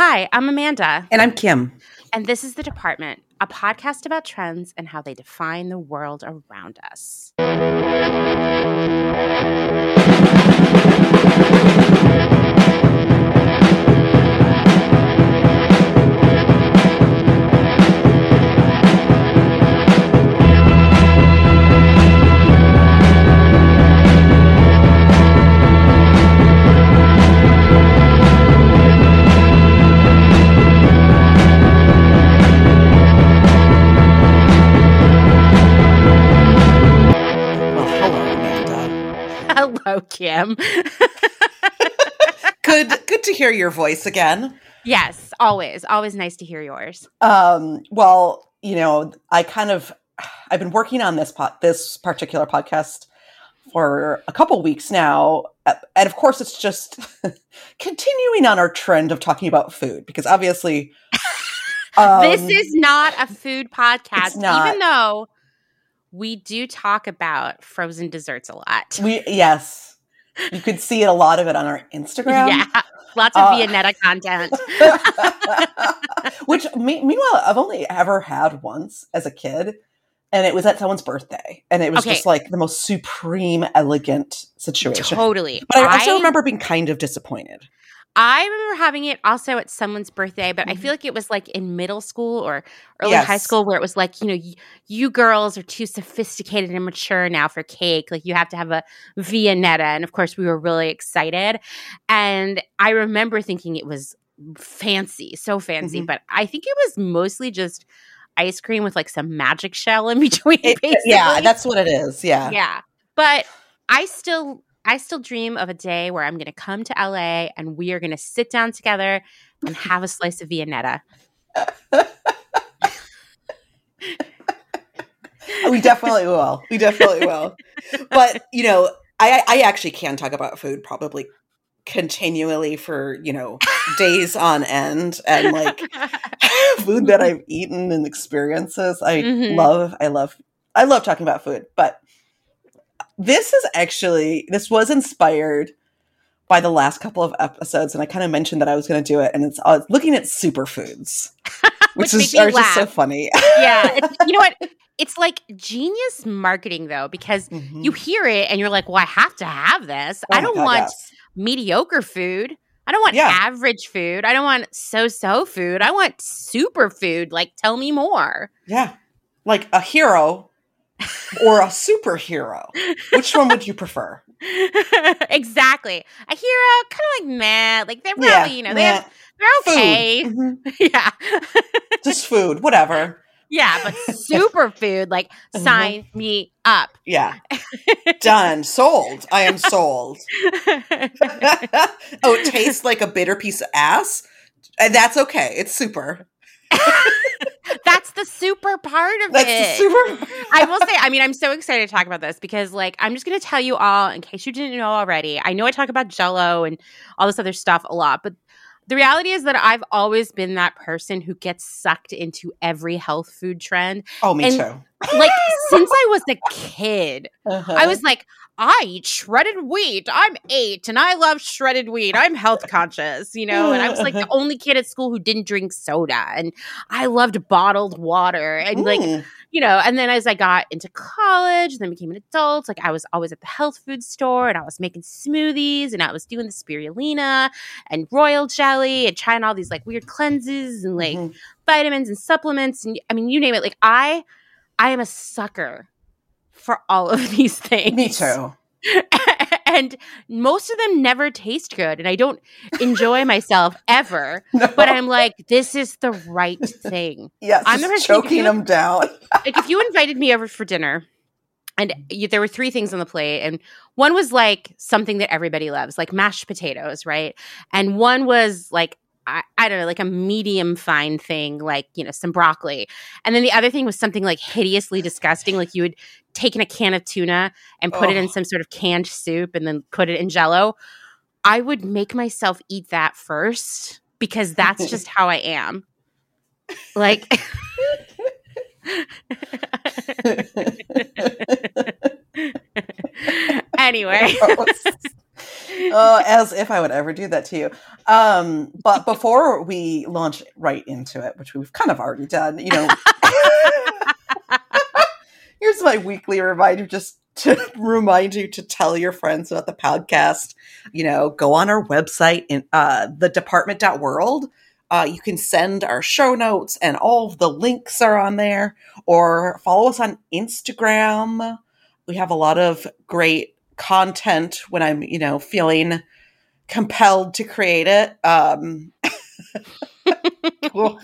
Hi, I'm Amanda. And I'm Kim. And this is The Department, a podcast about trends and how they define the world around us. Good, good to hear your voice again. yes, always, always nice to hear yours. Um, well, you know, I kind of, I've been working on this pot, this particular podcast for a couple weeks now, Uh, and of course, it's just continuing on our trend of talking about food because obviously, um, this is not a food podcast, even though we do talk about frozen desserts a lot. we yes, you could see a lot of it on our Instagram. Yeah, lots of Uh, Viennetta content. Which, me- meanwhile, I've only ever had once as a kid, and it was at someone's birthday, and it was Okay. just like the most supreme, elegant situation. Totally. But I also remember being kind of disappointed. I remember having it also at someone's birthday, but I Mhm. feel like it was like in middle school or early Yes. high school where it was like, you know, y- you girls are too sophisticated and mature now for cake. Like you have to have a Viennetta. And of course, we were really excited. And I remember thinking it was fancy, so fancy, Mhm. but I think it was mostly just ice cream with like some magic shell in between. It- yeah, that's what it is. Yeah. Yeah. But I still I still dream of a day where I'm going to come to LA and we are going to sit down together and have a slice of Viennetta. we definitely will. We definitely will. But you know, I I actually can talk about food probably continually for you know days on end and like food that I've eaten and experiences. I Mhm. love, I love, I love talking about food. But this is actually, this was inspired by the last couple of episodes, and I kind of mentioned that I was going to do it, and it's was looking at superfoods, Which which, is are just so funny. yeah. You know what? It's like genius marketing though because Mhm. you hear it and you're like, "Well, I have to have this. Oh I don't God, want yes. mediocre food. I don't want Yeah. average food. I don't want so-so food. I want super food. Like tell me more." yeah, like a hero or a superhero. Which one would you prefer? exactly. A hero, kind of like meh. Like they're probably, Yeah, you know, they have, they're Food. okay. Mhm. yeah. Just food, whatever. yeah, but super food, like Mhm. sign me up. Yeah. Done. Sold. I am sold. oh, it tastes like a bitter piece of ass. And that's okay. It's super. That's the super part of That's it. the super. I will say, I mean, I'm so excited to talk about this because, like, I'm just going to tell you all, in case you didn't know already. I know I talk about Jello and all this other stuff a lot, but the reality is that I've always been that person who gets sucked into every health food trend. Oh, me And- too. Like, since I was a kid, Uh-huh. I was like, I eat shredded wheat. I'm eight and I love shredded wheat. I'm health conscious, you know? And I was like the only kid at school who didn't drink soda. And I loved bottled water. And like, Mm. you know, and then as I got into college and then became an adult, like I was always at the health food store and I was making smoothies and I was doing the spirulina and royal jelly and trying all these like weird cleanses and like Mhm. vitamins and supplements and I mean you name it. Like I I am a sucker for all of these things. Me too. and most of them never taste good and I don't enjoy myself ever. No. But I'm like, this is the right thing. yes, I'm just the person who- choking them down. like if you invited me over for dinner and you, there were three things on the plate and one was like something that everybody loves like mashed potatoes right and one was like I, I don't know like a medium fine thing like you know some broccoli. And then the other thing was something like hideously disgusting like you had taken a can of tuna and put it in Oh. some sort of canned soup and then put it in jello. I would make myself eat that first because that's just how i am. Like anyway, oh, oh, oh, as if I would ever do that to you. Um, but before we launch right into it, which we've kind of already done, you know, here's my weekly reminder just to remind you to tell your friends about the podcast. You know, go on our website in uh, the department.world. Uh, you can send our show notes and all of the links are on there or follow us on Instagram. We have a lot of great content when I'm, you know, feeling compelled to create it. Um, cool.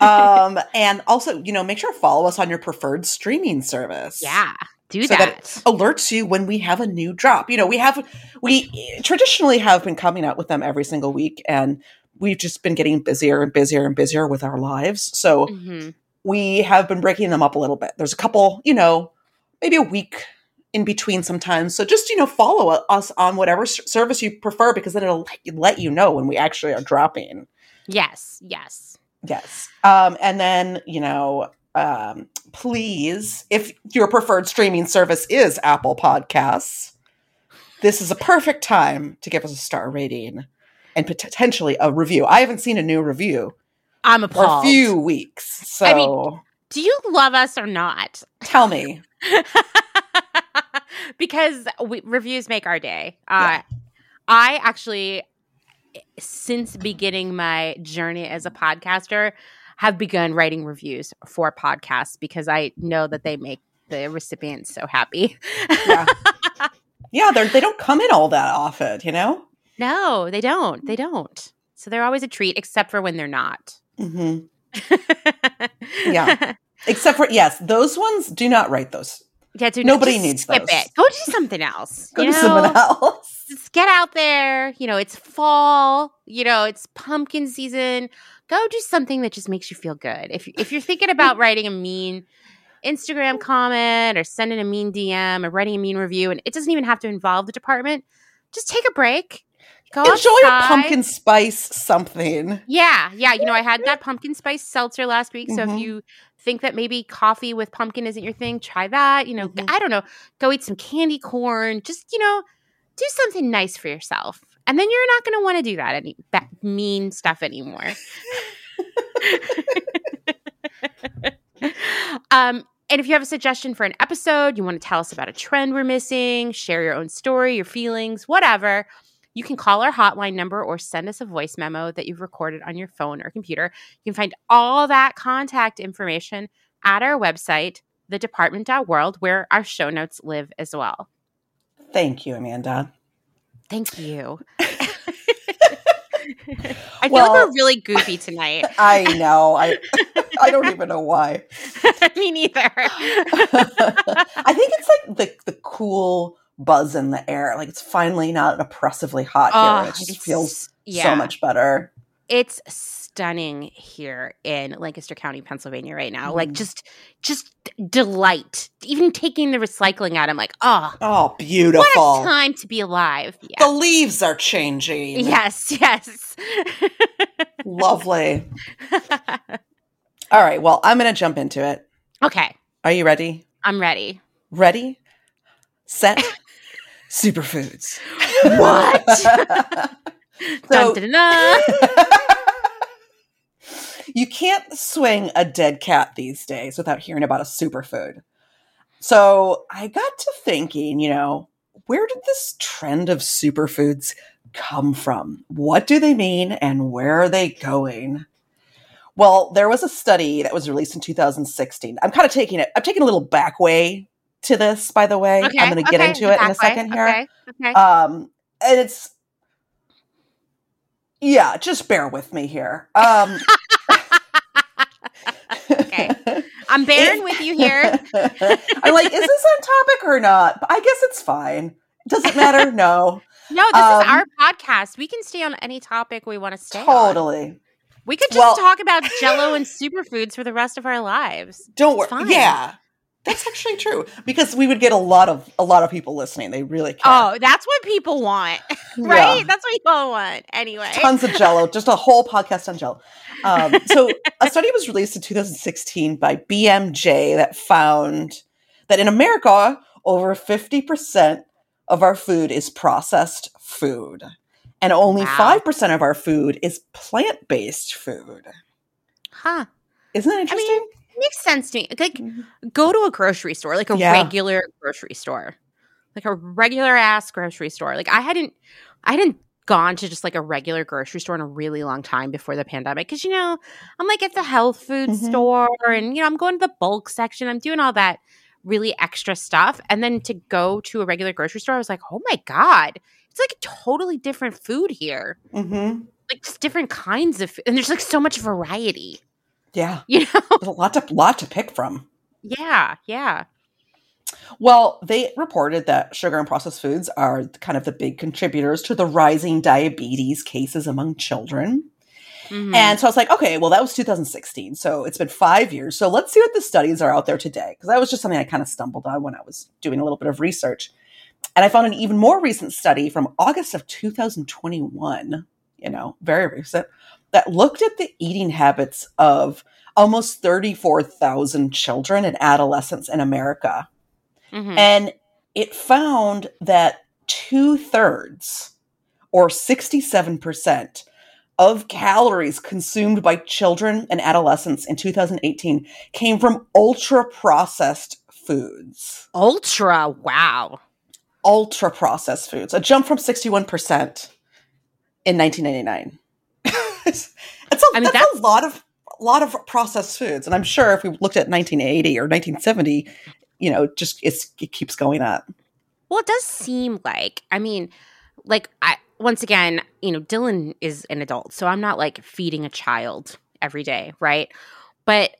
um, and also, you know, make sure to follow us on your preferred streaming service. Yeah, do So that. that alerts you when we have a new drop. You know, we have we traditionally have been coming out with them every single week, and we've just been getting busier and busier and busier with our lives. So Mhm. we have been breaking them up a little bit. There's a couple, you know, maybe a week in between sometimes. So just you know, follow us on whatever service you prefer because then it'll let you, know when we actually are dropping. Yes, yes. Yes. Um, and then, you know, um, please, if your preferred streaming service is Apple Podcasts, this is a perfect time to give us a star rating and potentially a review. I haven't seen a new review I'm for a few weeks. So I mean- Do you love us or not? tell me. because we, reviews make our day. Uh, I actually, since beginning my journey as a podcaster, have begun writing reviews for podcasts because I know that they make the recipients so happy. Yeah. Yeah, they don't come in all that often, you know? no, they don't. They don't. So they're always a treat, except for when they're not. hmm Yeah. Except for, yes, those ones, do not write those. Yeah, dude, Nobody needs skip those. it. Go do something else. Go you to know? someone else. just get out there. You know, it's fall. You know, it's pumpkin season. Go do something that just makes you feel good. If if you're thinking about writing a mean Instagram comment or sending a mean DM or writing a mean review, and it doesn't even have to involve the department, just take a break. Go Enjoy a pumpkin spice something. Yeah, yeah. You know, I had that pumpkin spice seltzer last week. So Mhm. if you think that maybe coffee with pumpkin isn't your thing, try that. You know, Mhm. I don't know. Go eat some candy corn. Just, you know, do something nice for yourself. And then you're not going to want to do that any that mean stuff anymore. um and if you have a suggestion for an episode, you want to tell us about a trend we're missing, share your own story, your feelings, whatever, you can call our hotline number or send us a voice memo that you've recorded on your phone or computer. You can find all that contact information at our website, thedepartment.world, where our show notes live as well. Thank you, Amanda. Thank you. I feel Well- like we're really goofy tonight. I know. I I don't even know why. Me neither. I think it's like the the cool buzz in the air. Like it's finally not oppressively hot here. It just Oh, feels yeah. so much better. It's stunning here in Lancaster County, Pennsylvania right now. Like Mm. just just delight. Even taking the recycling out, I'm like, oh, Oh, what beautiful. a time to be alive. The leaves are changing. Yes, yes. Lovely. All right. Well, I'm going to jump into it. okay, Are you ready? I'm ready. Ready? Set? Superfoods. What? So- Dun, dun, dun. you can't swing a dead cat these days without hearing about a superfood. So I got to thinking, you know, where did this trend of superfoods come from? What do they mean and where are they going? Well, there was a study that was released in 2016. I'm kind of taking it, I'm taking a little back way to this, by the way. Okay, I'm going to get okay, into it in a back way. second here. Okay, okay. Um, and it's, yeah, just bear with me here. Um, Okay. I'm bearing with you here. I'm like, is this on topic or not? But I guess it's fine. Does it matter? No, No, this Um, is our podcast. We can stay on any topic we want to stay on. totally. We could just Well- talk about Jello and superfoods for the rest of our lives. Don't worry. Yeah, that's actually true because we would get a lot of a lot of people listening. They really care. Oh, that's what people want, right? Yeah. That's what people want. Anyway, Tons of Jello, just a whole podcast on Jello. Um, so, a study was released in 2016 by BMJ that found that in America, over 50% of our food is processed food, and only Wow. 5% of our food is plant based food. Huh. Isn't that I interesting? mean, it makes sense to me. Like, go to a grocery store, like a Yeah. regular grocery store, like a regular ass grocery store. Like, I hadn't, I hadn't gone to just like a regular grocery store in a really long time before the pandemic because you know I'm like at the health food Mhm. store and you know I'm going to the bulk section. I'm doing all that really extra stuff, and then to go to a regular grocery store, I was like, oh my god, it's like a totally different food here. hmm Like just different kinds of, and there's like so much variety. Yeah. You know? There's a lot to, lot to pick from. yeah, yeah. Well, they reported that sugar and processed foods are kind of the big contributors to the rising diabetes cases among children. Mhm. And so I was like, okay, well, that was 2016. So it's been five years. So let's see what the studies are out there today. Because that was just something I kind of stumbled on when I was doing a little bit of research. And I found an even more recent study from August of 2021, you know, very recent, that looked at the eating habits of almost 34,000 children and adolescents in America. Mhm. And it found that two thirds or 67% of calories consumed by children and adolescents in 2018 came from ultra processed foods. Ultra, wow. Ultra processed foods, a jump from 61% in 1999. It's a, I mean, that's, that's- a lot of a lot of processed foods, and I'm sure if we looked at 1980 or 1970, you know, just it's, it keeps going up. Well, it does seem like, I mean, like I once again, you know, Dylan is an adult, so I'm not like feeding a child every day, right? But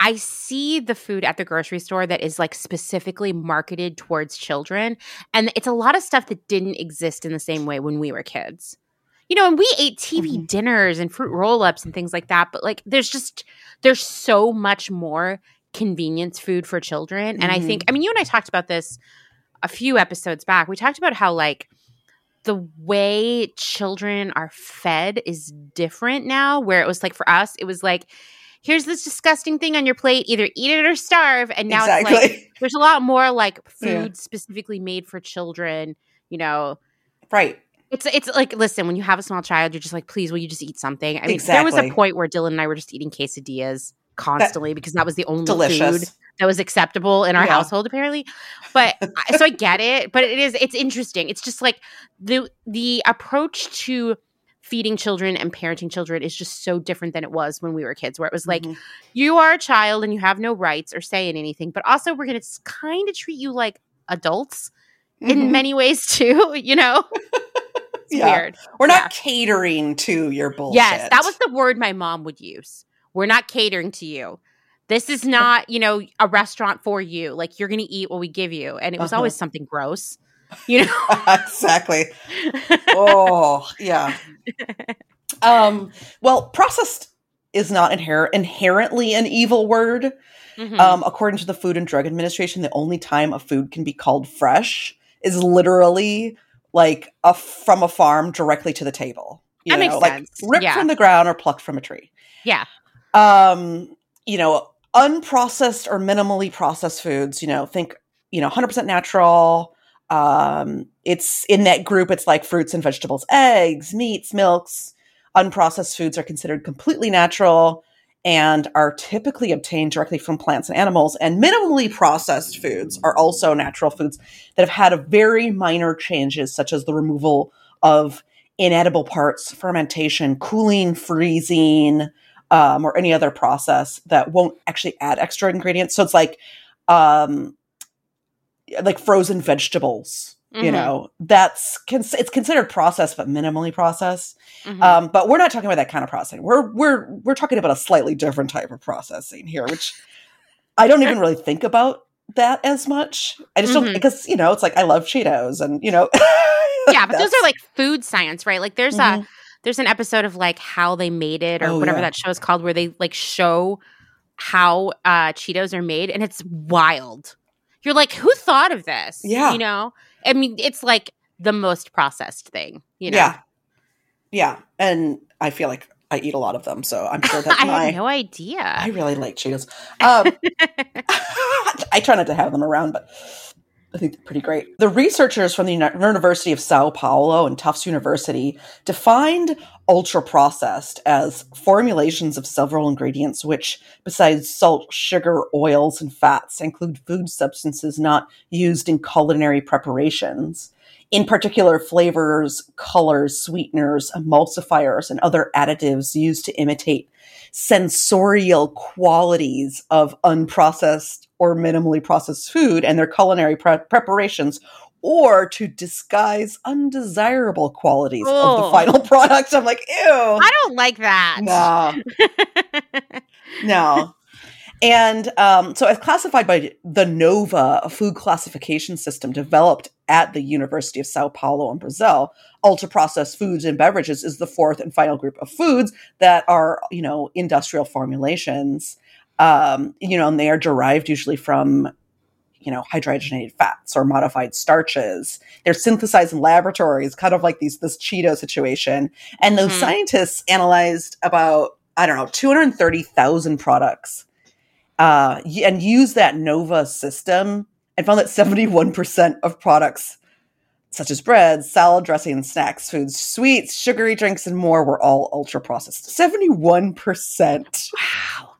I see the food at the grocery store that is like specifically marketed towards children. And it's a lot of stuff that didn't exist in the same way when we were kids. You know, and we ate TV Mhm. dinners and fruit roll ups and things like that. But like, there's just, there's so much more convenience food for children. And I think, I mean, you and I talked about this a few episodes back. We talked about how like the way children are fed is different now, where it was like for us, it was like, here's this disgusting thing on your plate, either eat it or starve. And now it's like, there's a lot more like food Yeah. specifically made for children, you know. right. It's it's like listen, when you have a small child, you're just like, please, will you just eat something? I mean, there was a point where Dylan and I were just eating quesadillas constantly because that was the only food that was acceptable in our Yeah. household apparently but so i get it but it is it's interesting it's just like the the approach to feeding children and parenting children is just so different than it was when we were kids where it was like Mhm. you are a child and you have no rights or say in anything but also we're going to kind of treat you like adults Mhm. in many ways too you know Yeah. weird We're not yeah. catering to your bullshit. Yes, that was the word my mom would use. We're not catering to you. This is not, you know, a restaurant for you. Like you're going to eat what we give you. And it was Uh-huh. always something gross. You know? exactly. Oh, yeah. Um, well, processed is not inher- inherently an evil word. Mhm. Um, according to the Food and Drug Administration, the only time a food can be called fresh is literally like a from a farm directly to the table. You That makes know, like sense. ripped Yeah. from the ground or plucked from a tree. yeah. um you know unprocessed or minimally processed foods you know think you know 100% natural um it's in that group it's like fruits and vegetables eggs meats milks unprocessed foods are considered completely natural and are typically obtained directly from plants and animals and minimally processed foods are also natural foods that have had very minor changes such as the removal of inedible parts fermentation cooling freezing um, or any other process that won't actually add extra ingredients. So it's like, um, like frozen vegetables. You Mhm. know, that's cons- it's considered processed, but minimally processed. Mhm. Um, but we're not talking about that kind of processing. We're we're we're talking about a slightly different type of processing here, which I don't even really think about that as much. I just don't Mhm. because you know it's like I love Cheetos, and you know, yeah, but those are like food science, right? Like there's a Mhm. there's an episode of like how they made it or Oh, whatever yeah. that show is called where they like show how uh Cheetos are made and it's wild. You're like, who thought of this? Yeah. You know? I mean, it's like the most processed thing, you know. yeah, yeah, and I feel like I eat a lot of them, so I'm sure that I my had no idea. I really like Cheetos. Um, I try not to have them around, but I think they're pretty great. The researchers from the University of Sao Paulo and Tufts University defined ultra processed as formulations of several ingredients, which, besides salt, sugar, oils, and fats, include food substances not used in culinary preparations. In particular, flavors, colors, sweeteners, emulsifiers, and other additives used to imitate sensorial qualities of unprocessed or minimally processed food and their culinary pre- preparations or to disguise undesirable qualities of the Oh. final product. I'm like, ew. I don't like that. No, no. And um, so, as classified by the NOVA, a food classification system developed at the University of Sao Paulo in Brazil, ultra processed foods and beverages is the fourth and final group of foods that are, you know, industrial formulations. Um, you know, and they are derived usually from, you know, hydrogenated fats or modified starches. They're synthesized in laboratories, kind of like these this Cheeto situation. And those Mhm. scientists analyzed about I don't know, 230,000 products uh, and used that NOVA system and found that 71% of products, such as bread, salad dressing, snacks, foods, sweets, sugary drinks, and more, were all ultra processed. 71%. Wow.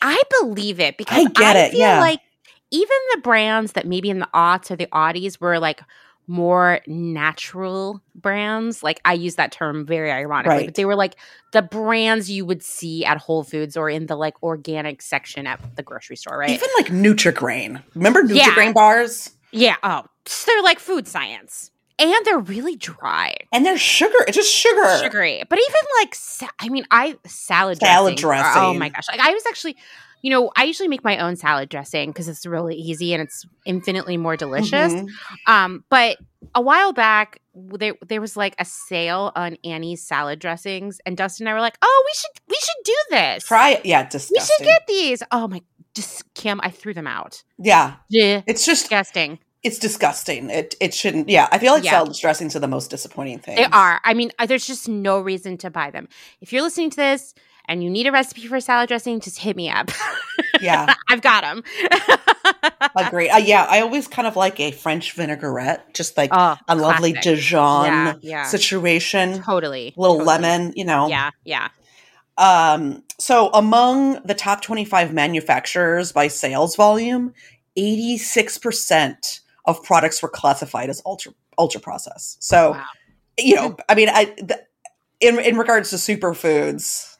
I believe it because I get it, feel yeah. like even the brands that maybe in the aughts or the Audis were like more natural brands. Like I use that term very ironically, Right. but they were like the brands you would see at Whole Foods or in the like organic section at the grocery store, right? Even like Nutrigrain. Remember Yeah. Nutrigrain bars? yeah. Oh, so they're like food science. And they're really dry, And they're sugar. It's just sugar. sugary. But even like, sa- I mean, I salad Salad dressing. are- Oh my gosh! Like I was actually, you know, I usually make my own salad dressing because it's really easy and it's infinitely more delicious. Mhm. Um, but a while back, there there was like a sale on Annie's salad dressings, and Dustin and I were like, "Oh, we should we should do this. Try it. Yeah, we should get these." Oh my, just Kim, I threw them out. yeah. Yeah, It's just disgusting. it's disgusting. It it shouldn't. Yeah, I feel like Yeah. salad dressings are the most disappointing thing. They are. I mean, uh, there's just no reason to buy them. If you're listening to this and you need a recipe for salad dressing, just hit me up. Yeah, I've got them. agreed. Uh, yeah, I always kind of like a French vinaigrette, just like oh, a lovely classic. Dijon Yeah, yeah. situation. Totally. A little totally. lemon, you know. Yeah, yeah. Um, so among the top 25 manufacturers by sales volume, 86% of products were classified as ultra ultra processed. So, Wow. you know, I mean, I th- in in regards to superfoods,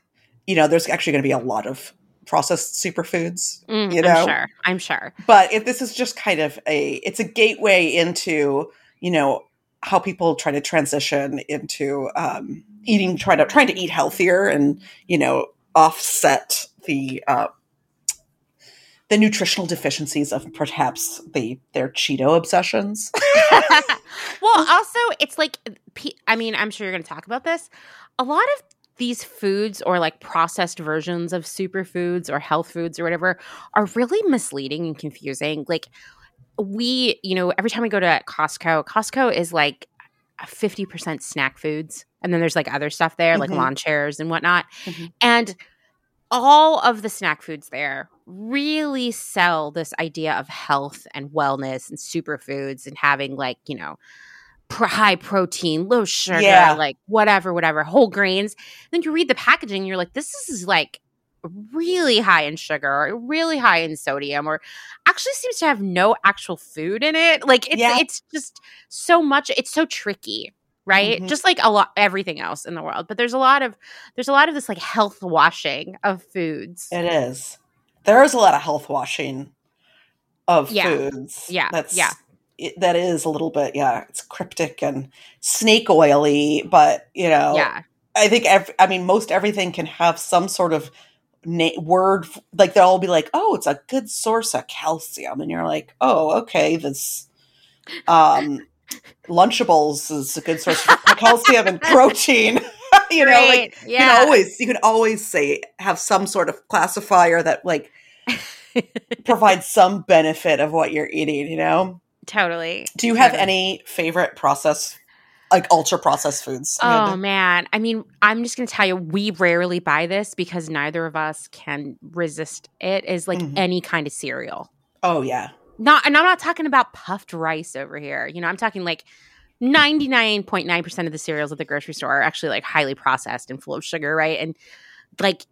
you know, there's actually going to be a lot of processed superfoods, Mm, you know. I'm sure. I'm sure. But if this is just kind of a it's a gateway into, you know, how people try to transition into um, eating, trying to trying to eat healthier, and you know, offset the uh, the nutritional deficiencies of perhaps the their Cheeto obsessions. well, also, it's like, I mean, I'm sure you're going to talk about this. A lot of these foods or like processed versions of superfoods or health foods or whatever are really misleading and confusing. Like, we, you know, every time we go to Costco, Costco is like 50% snack foods. And then there's like other stuff there, like Mhm. lawn chairs and whatnot. Mhm. And all of the snack foods there really sell this idea of health and wellness and superfoods and having like you know high protein low sugar Yeah. like whatever whatever whole grains then you read the packaging you're like this is like really high in sugar or really high in sodium or actually seems to have no actual food in it like it's Yeah. it's just so much it's so tricky right Mhm. just like a lot everything else in the world but there's a lot of there's a lot of this like health washing of foods It is. There is a lot of health washing of Yeah. foods. Yeah, That's yeah. It, that is a little bit, yeah, it's cryptic and snake oily, but you know, yeah I think, ev- I mean, most everything can have some sort of na- word, f- like they'll all be like, oh, it's a good source of calcium. And you're like, oh, okay, this um, Lunchables is a good source of calcium and protein. you know, like Great. you can always you can always say have some sort of classifier that like provides some benefit of what you're eating you know totally do you have Totally. any favorite processed like ultra processed foods Oh man, I mean, I'm just gonna tell you, we rarely buy this because neither of us can resist it. Is like Mhm. any kind of cereal. oh yeah not and I'm not talking about puffed rice over here. You know, I'm talking like 99.9% of the cereals at the grocery store are actually like highly processed and full of sugar, right? And like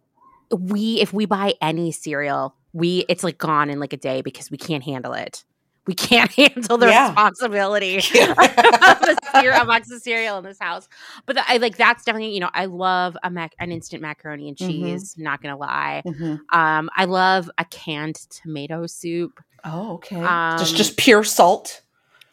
we if we buy any cereal, we it's like gone in like a day because we can't handle it. We can't handle the Yeah. responsibility of, a cere- a box of cereal in this house. But the, I like that's definitely you know I love a mac an instant macaroni and Mhm. cheese. Not gonna lie, Mhm. um, I love a canned tomato soup, Oh, okay. Um, just just pure salt.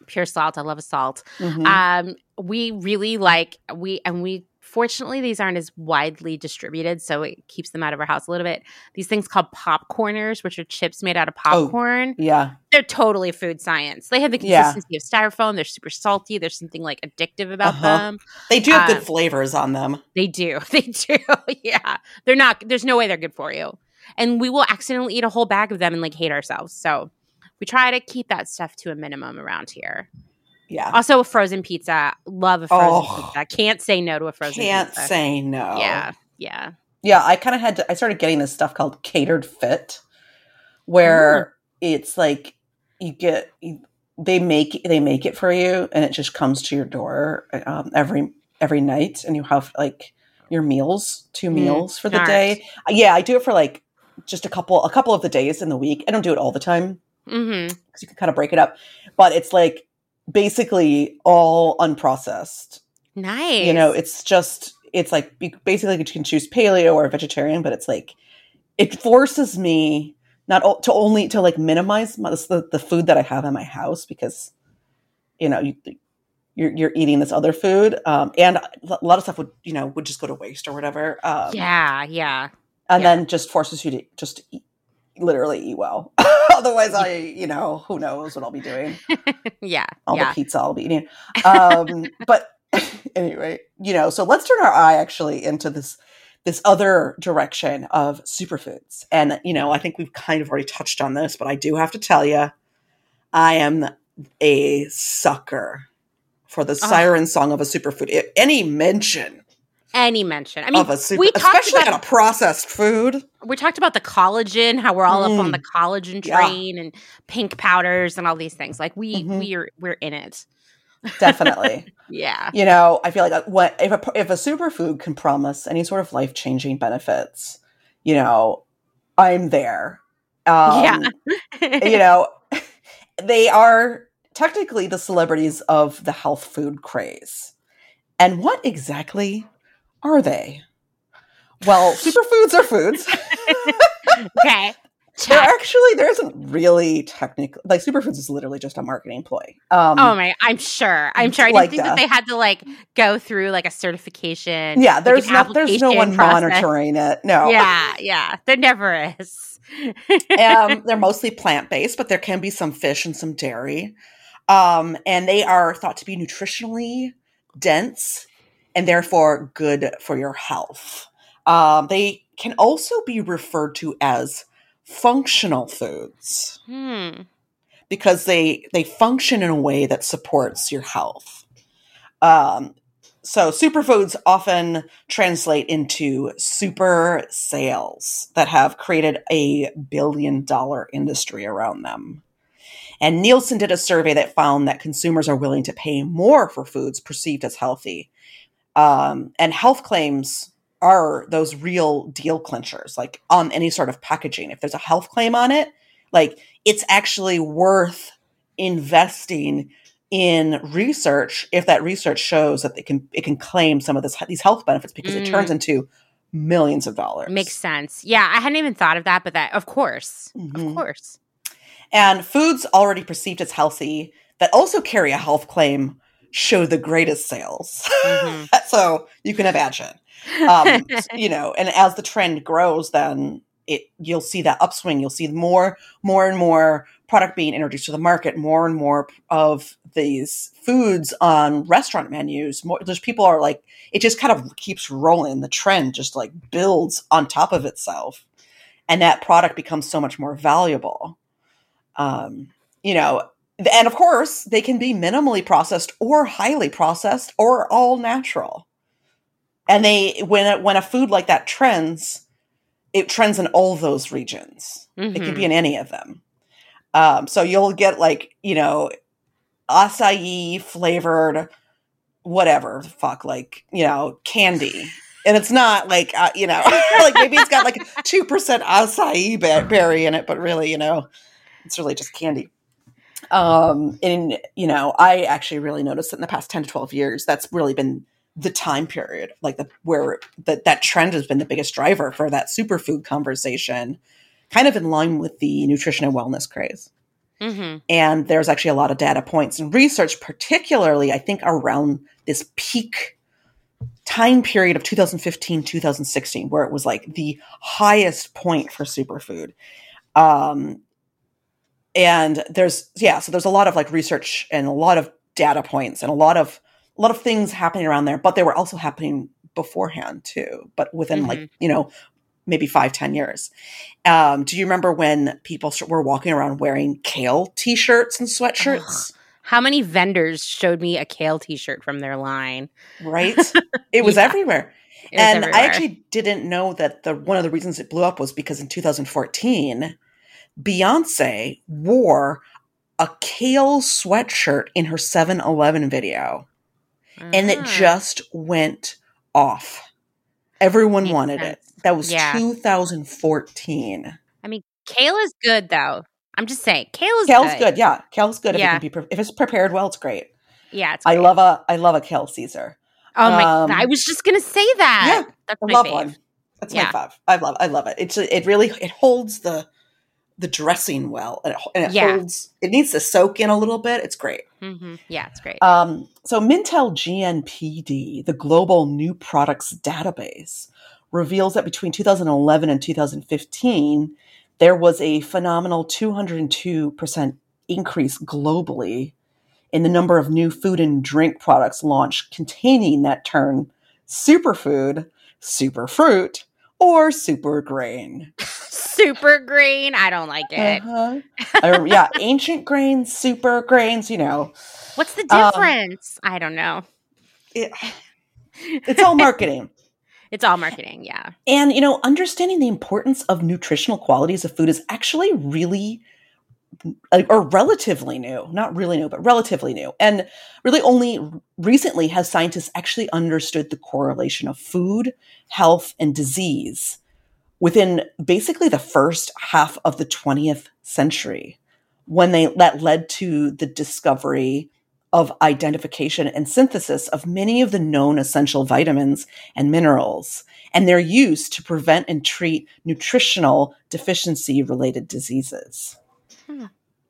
pure salt. I love a salt. Mhm. Um, we really like we and we fortunately these aren't as widely distributed, so it keeps them out of our house a little bit. These things called popcorners, which are chips made out of Oh. popcorn. yeah. They're totally food science. They have the Yeah. consistency of styrofoam. They're super salty. There's something like addictive about Uh-huh. them. They do have Uh, good flavors on them. They do. They do. yeah. They're not there's no way they're good for you. And we will accidentally eat a whole bag of them and like hate ourselves. So we try to keep that stuff to a minimum around here. Yeah. Also, a frozen pizza. Love a frozen Oh. pizza. Can't say no to a frozen pizza. Can't say no. Yeah, yeah. Yeah, I kind of had to I started getting this stuff called CateredFit where it's like you get you, they make they make it for you and it just comes to your door um, every every night and you have like your meals, two Mm, meals for the smart. day. Yeah, I do it for like just a couple a couple of the days in the week. I don't do it all the time Mm-hmm. because you can kind of break it up, but it's like basically all unprocessed Nice. you know it's just it's like basically you can choose paleo or vegetarian but it's like it forces me not o- to only to like minimize my, the, the food that i have in my house because you know you, you're, you're eating this other food um, and a lot of stuff would you know would just go to waste or whatever um, yeah, yeah. and yeah. then just forces you to just eat, literally eat well otherwise i you know who knows what i'll be doing yeah. all yeah. the pizza I'll be eating. Um, but anyway, you know, so let's turn our eye actually into this this other direction of superfoods. And you know, I think we've kind of already touched on this, but I do have to tell you, I am a sucker for the Ah. siren song of a superfood. Any mention Any mention. I mean, super, we talked especially about on a processed food. we talked about the collagen, how we're all up on Mm. the collagen Yeah. train and pink powders and all these things. Like we Mhm. we're we're in it. Definitely. Yeah. you know, I feel like uh, what if a if a superfood can promise any sort of life changing benefits, you know, I'm there. Um, you know, they are technically the celebrities of the health food craze. And what exactly are they? Well, superfoods are foods. okay. They're actually there isn't really technically like superfoods is literally just a marketing ploy. Um, Oh my! I'm sure. I'm sure. I didn't like think that that. they had to like go through like a certification. yeah, there's an not there's no one process. monitoring it. No. Yeah, yeah. There never is. um, they're mostly plant based, but there can be some fish and some dairy. Um, and they are thought to be nutritionally dense and therefore good for your health. Um, they can also be referred to as functional foods hmm. because they they function in a way that supports your health. Um, so superfoods often translate into super sales that have created a billion dollar industry around them. And Nielsen did a survey that found that consumers are willing to pay more for foods perceived as healthy. Um, and health claims are those real deal clinchers, like on any sort of packaging. If there's a health claim on it, like it's actually worth investing in research if that research shows that it can it can claim some of this these health benefits because it Mm. turns into millions of dollars. Makes sense. Yeah, I hadn't even thought of that, but that of course, Mhm. of course. And foods already perceived as healthy that also carry a health claim show the greatest sales. Mhm. so you can imagine. Um, you know, and as the trend grows, then it you'll see that upswing. You'll see more, more and more product being introduced to the market. More and more of these foods on restaurant menus. More, there's people are like, it just kind of keeps rolling. The trend just like builds on top of itself, and that product becomes so much more valuable. Um, you know, and of course, they can be minimally processed or highly processed or all natural. And they when a, when a food like that trends, it trends in all those regions. It could be in any of them. Um, so you'll get like, you know, acai flavored whatever the fuck, like, you know, candy. And it's not like, uh, you know, like maybe it's got like 2% acai berry in it, but really, you know, it's really just candy. Um, and, you know, I actually really noticed that in the past 10 to 12 years, that's really been the time period, like the where that that trend has been the biggest driver for that superfood conversation, kind of in line with the nutrition and wellness craze. Mm-hmm. And there's actually a lot of data points and research, particularly, I think, around this peak time period of 2015, 2016, where it was like the highest point for superfood. Um, and there's, yeah, so there's a lot of like research and a lot of data points and a lot of, a lot of things happening around there, but they were also happening beforehand too, but within Mm-hmm. like, you know, maybe five, ten years. Um, do you remember when people were walking around wearing kale t-shirts and sweatshirts? How many vendors showed me a kale T-shirt from their line? Right? It was Yeah. everywhere. It was and everywhere. I actually didn't know that the one of the reasons it blew up was because in 2014, Beyonce wore a kale sweatshirt in her 7/11 video, and it Ah, just went off. Everyone Makes wanted sense. it. That was Yeah. 2014. I mean, kale is good though. I'm just saying, kale is Kale's good. Yeah, kale's good if Yeah. it can be pre- if it's prepared well. It's great. Yeah, it's I love a I love a kale Caesar. Oh my! um, I was just gonna say that. Yeah, That's I my love fave. one. That's Yeah. my five. I love. I love it. It's it really it holds the the dressing well, and it, and it Yeah. holds. It needs to soak in a little bit. It's great. hmm Yeah, it's great. Um, so Mintel GNPD, the global new products database, reveals that between 2011 and 2015, there was a phenomenal 202% increase globally in the number of new food and drink products launched containing that term superfood, superfruit, or super grain. Green. I don't like it. Uh-huh. I- yeah, ancient grains, super grains, you know. What's the Um, difference? I don't know. It, it's all marketing. It's all marketing. Yeah. And, you know, understanding the importance of nutritional qualities of food is actually really uh, or relatively new, not really new, but relatively new. And really only recently has scientists actually understood the correlation of food, health, and disease within basically the first half of the 20th century when they that led to the discovery of identification and synthesis of many of the known essential vitamins and minerals and their use to prevent and treat nutritional deficiency related diseases. Hmm.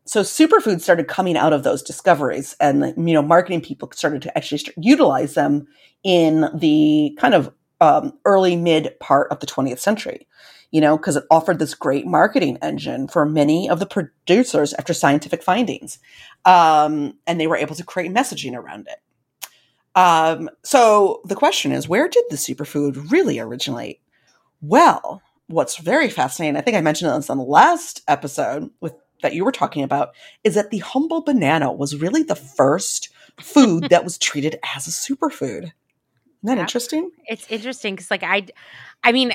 So superfoods started coming out of those discoveries and you know marketing people started to actually start, utilize them in the kind of um, early mid part of the 20th century you know because it offered this great marketing engine for many of the producers after scientific findings um, and they were able to create messaging around it um, so the question is, where did the superfood really originate? Well, what's very fascinating, I think I mentioned this on the last episode with that you were talking about, is that the humble banana was really the first food that was treated as a superfood. Isn't that Yeah. interesting? It's interesting because, like, I, I mean,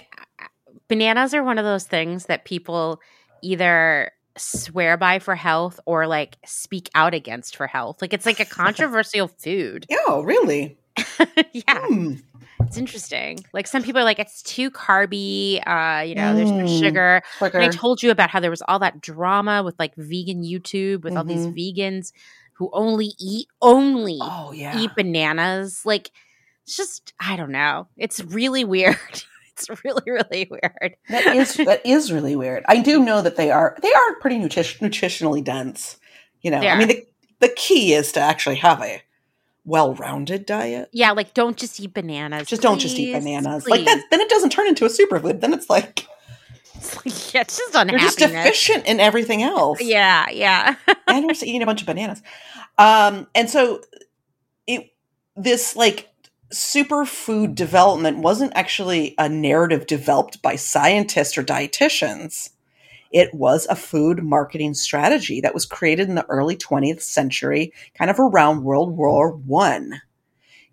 bananas are one of those things that people either swear by for health or like speak out against for health. Like, it's like a controversial food. Yeah, really. yeah, Hmm. it's interesting. Like, some people are like, it's too carby. Uh, you know, there's no Mm. sugar. And I told you about how there was all that drama with like vegan YouTube with all these Mhm. vegans who only eat only oh yeah. eat bananas. Like it's just I don't know. It's really weird. it's really really weird. That is that is really weird. I do know that they are they are pretty nutrition, nutritionally dense. You know, I mean the the key is to actually have a well-rounded diet. Yeah, like don't just eat bananas. Just don't just eat please, bananas. Like that then it doesn't turn into a superfood. Then it's like It's like, yeah, it's just you're just deficient in everything else. Yeah, yeah. and you're just eating a bunch of bananas. Um, and so it this like superfood development wasn't actually a narrative developed by scientists or dietitians. It was a food marketing strategy that was created in the early 20th century, kind of around World War One.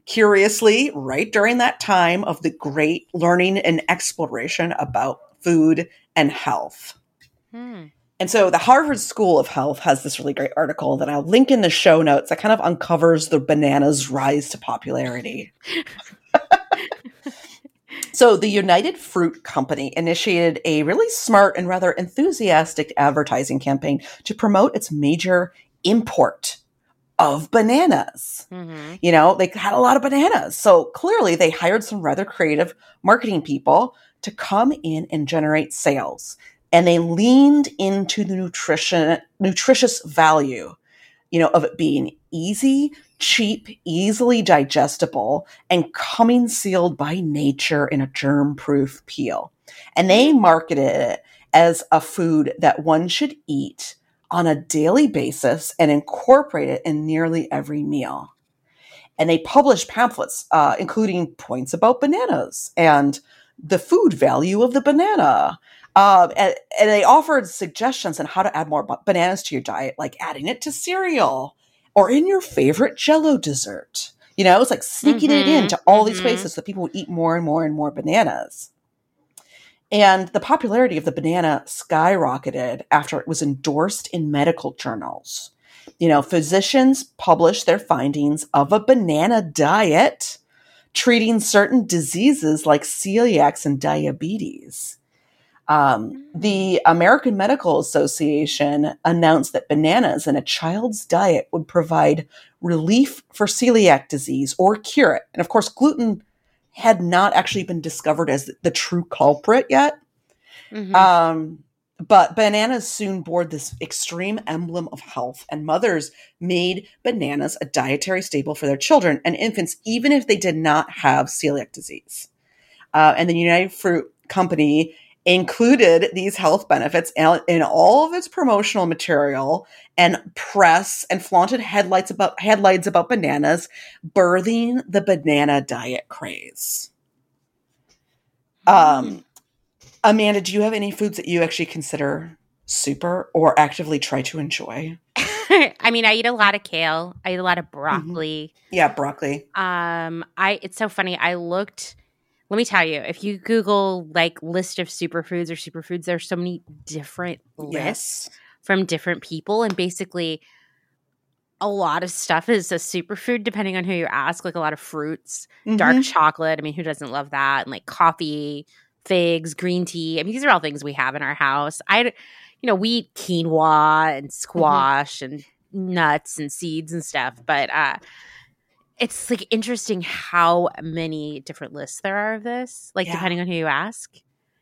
Curiously, right during that time of the great learning and exploration about food and health. Hmm. And so the Harvard School of Health has this really great article that I'll link in the show notes that kind of uncovers the banana's rise to popularity. so the United Fruit Company initiated a really smart and rather enthusiastic advertising campaign to promote its major import of bananas. Mm-hmm. You know, they had a lot of bananas. So clearly they hired some rather creative marketing people to come in and generate sales. And they leaned into the nutrition nutritious value, you know, of it being easy, cheap, easily digestible, and coming sealed by nature in a germ-proof peel. And they marketed it as a food that one should eat on a daily basis and incorporate it in nearly every meal. And they published pamphlets, uh, including points about bananas and the food value of the banana. Uh, and, and, they offered suggestions on how to add more bananas to your diet, like adding it to cereal or in your favorite jello dessert. You know, it's like sneaking mm-hmm, it into all mm-hmm. these places so people would eat more and more and more bananas. And the popularity of the banana skyrocketed after it was endorsed in medical journals. You know, physicians published their findings of a banana diet treating certain diseases like celiacs and diabetes. Um, the American Medical Association announced that bananas in a child's diet would provide relief for celiac disease or cure it. And of course, gluten had not actually been discovered as the true culprit yet. Mm-hmm. Um, but bananas soon bore this extreme emblem of health, and mothers made bananas a dietary staple for their children and infants, even if they did not have celiac disease. Uh, and the United Fruit Company included these health benefits in all of its promotional material and press and flaunted headlights about headlines about bananas, birthing the banana diet craze. Um, Amanda, do you have any foods that you actually consider super or actively try to enjoy? I mean, I eat a lot of kale. I eat a lot of mm-hmm. broccoli. Mm-hmm. Yeah, broccoli. Um, I it's so funny. I looked let me tell you, if you Google like list of superfoods or superfoods, there's so many different lists yes. from different people. And basically a lot of stuff is a superfood depending on who you ask, like a lot of fruits, mm-hmm. dark chocolate. I mean, who doesn't love that? And like coffee, figs, green tea. I mean, these are all things we have in our house. I you know, we eat quinoa and mm-hmm. squash mm-hmm. and nuts and seeds and stuff, but uh it's like interesting how many different lists there are of this, like yeah. depending on who you ask.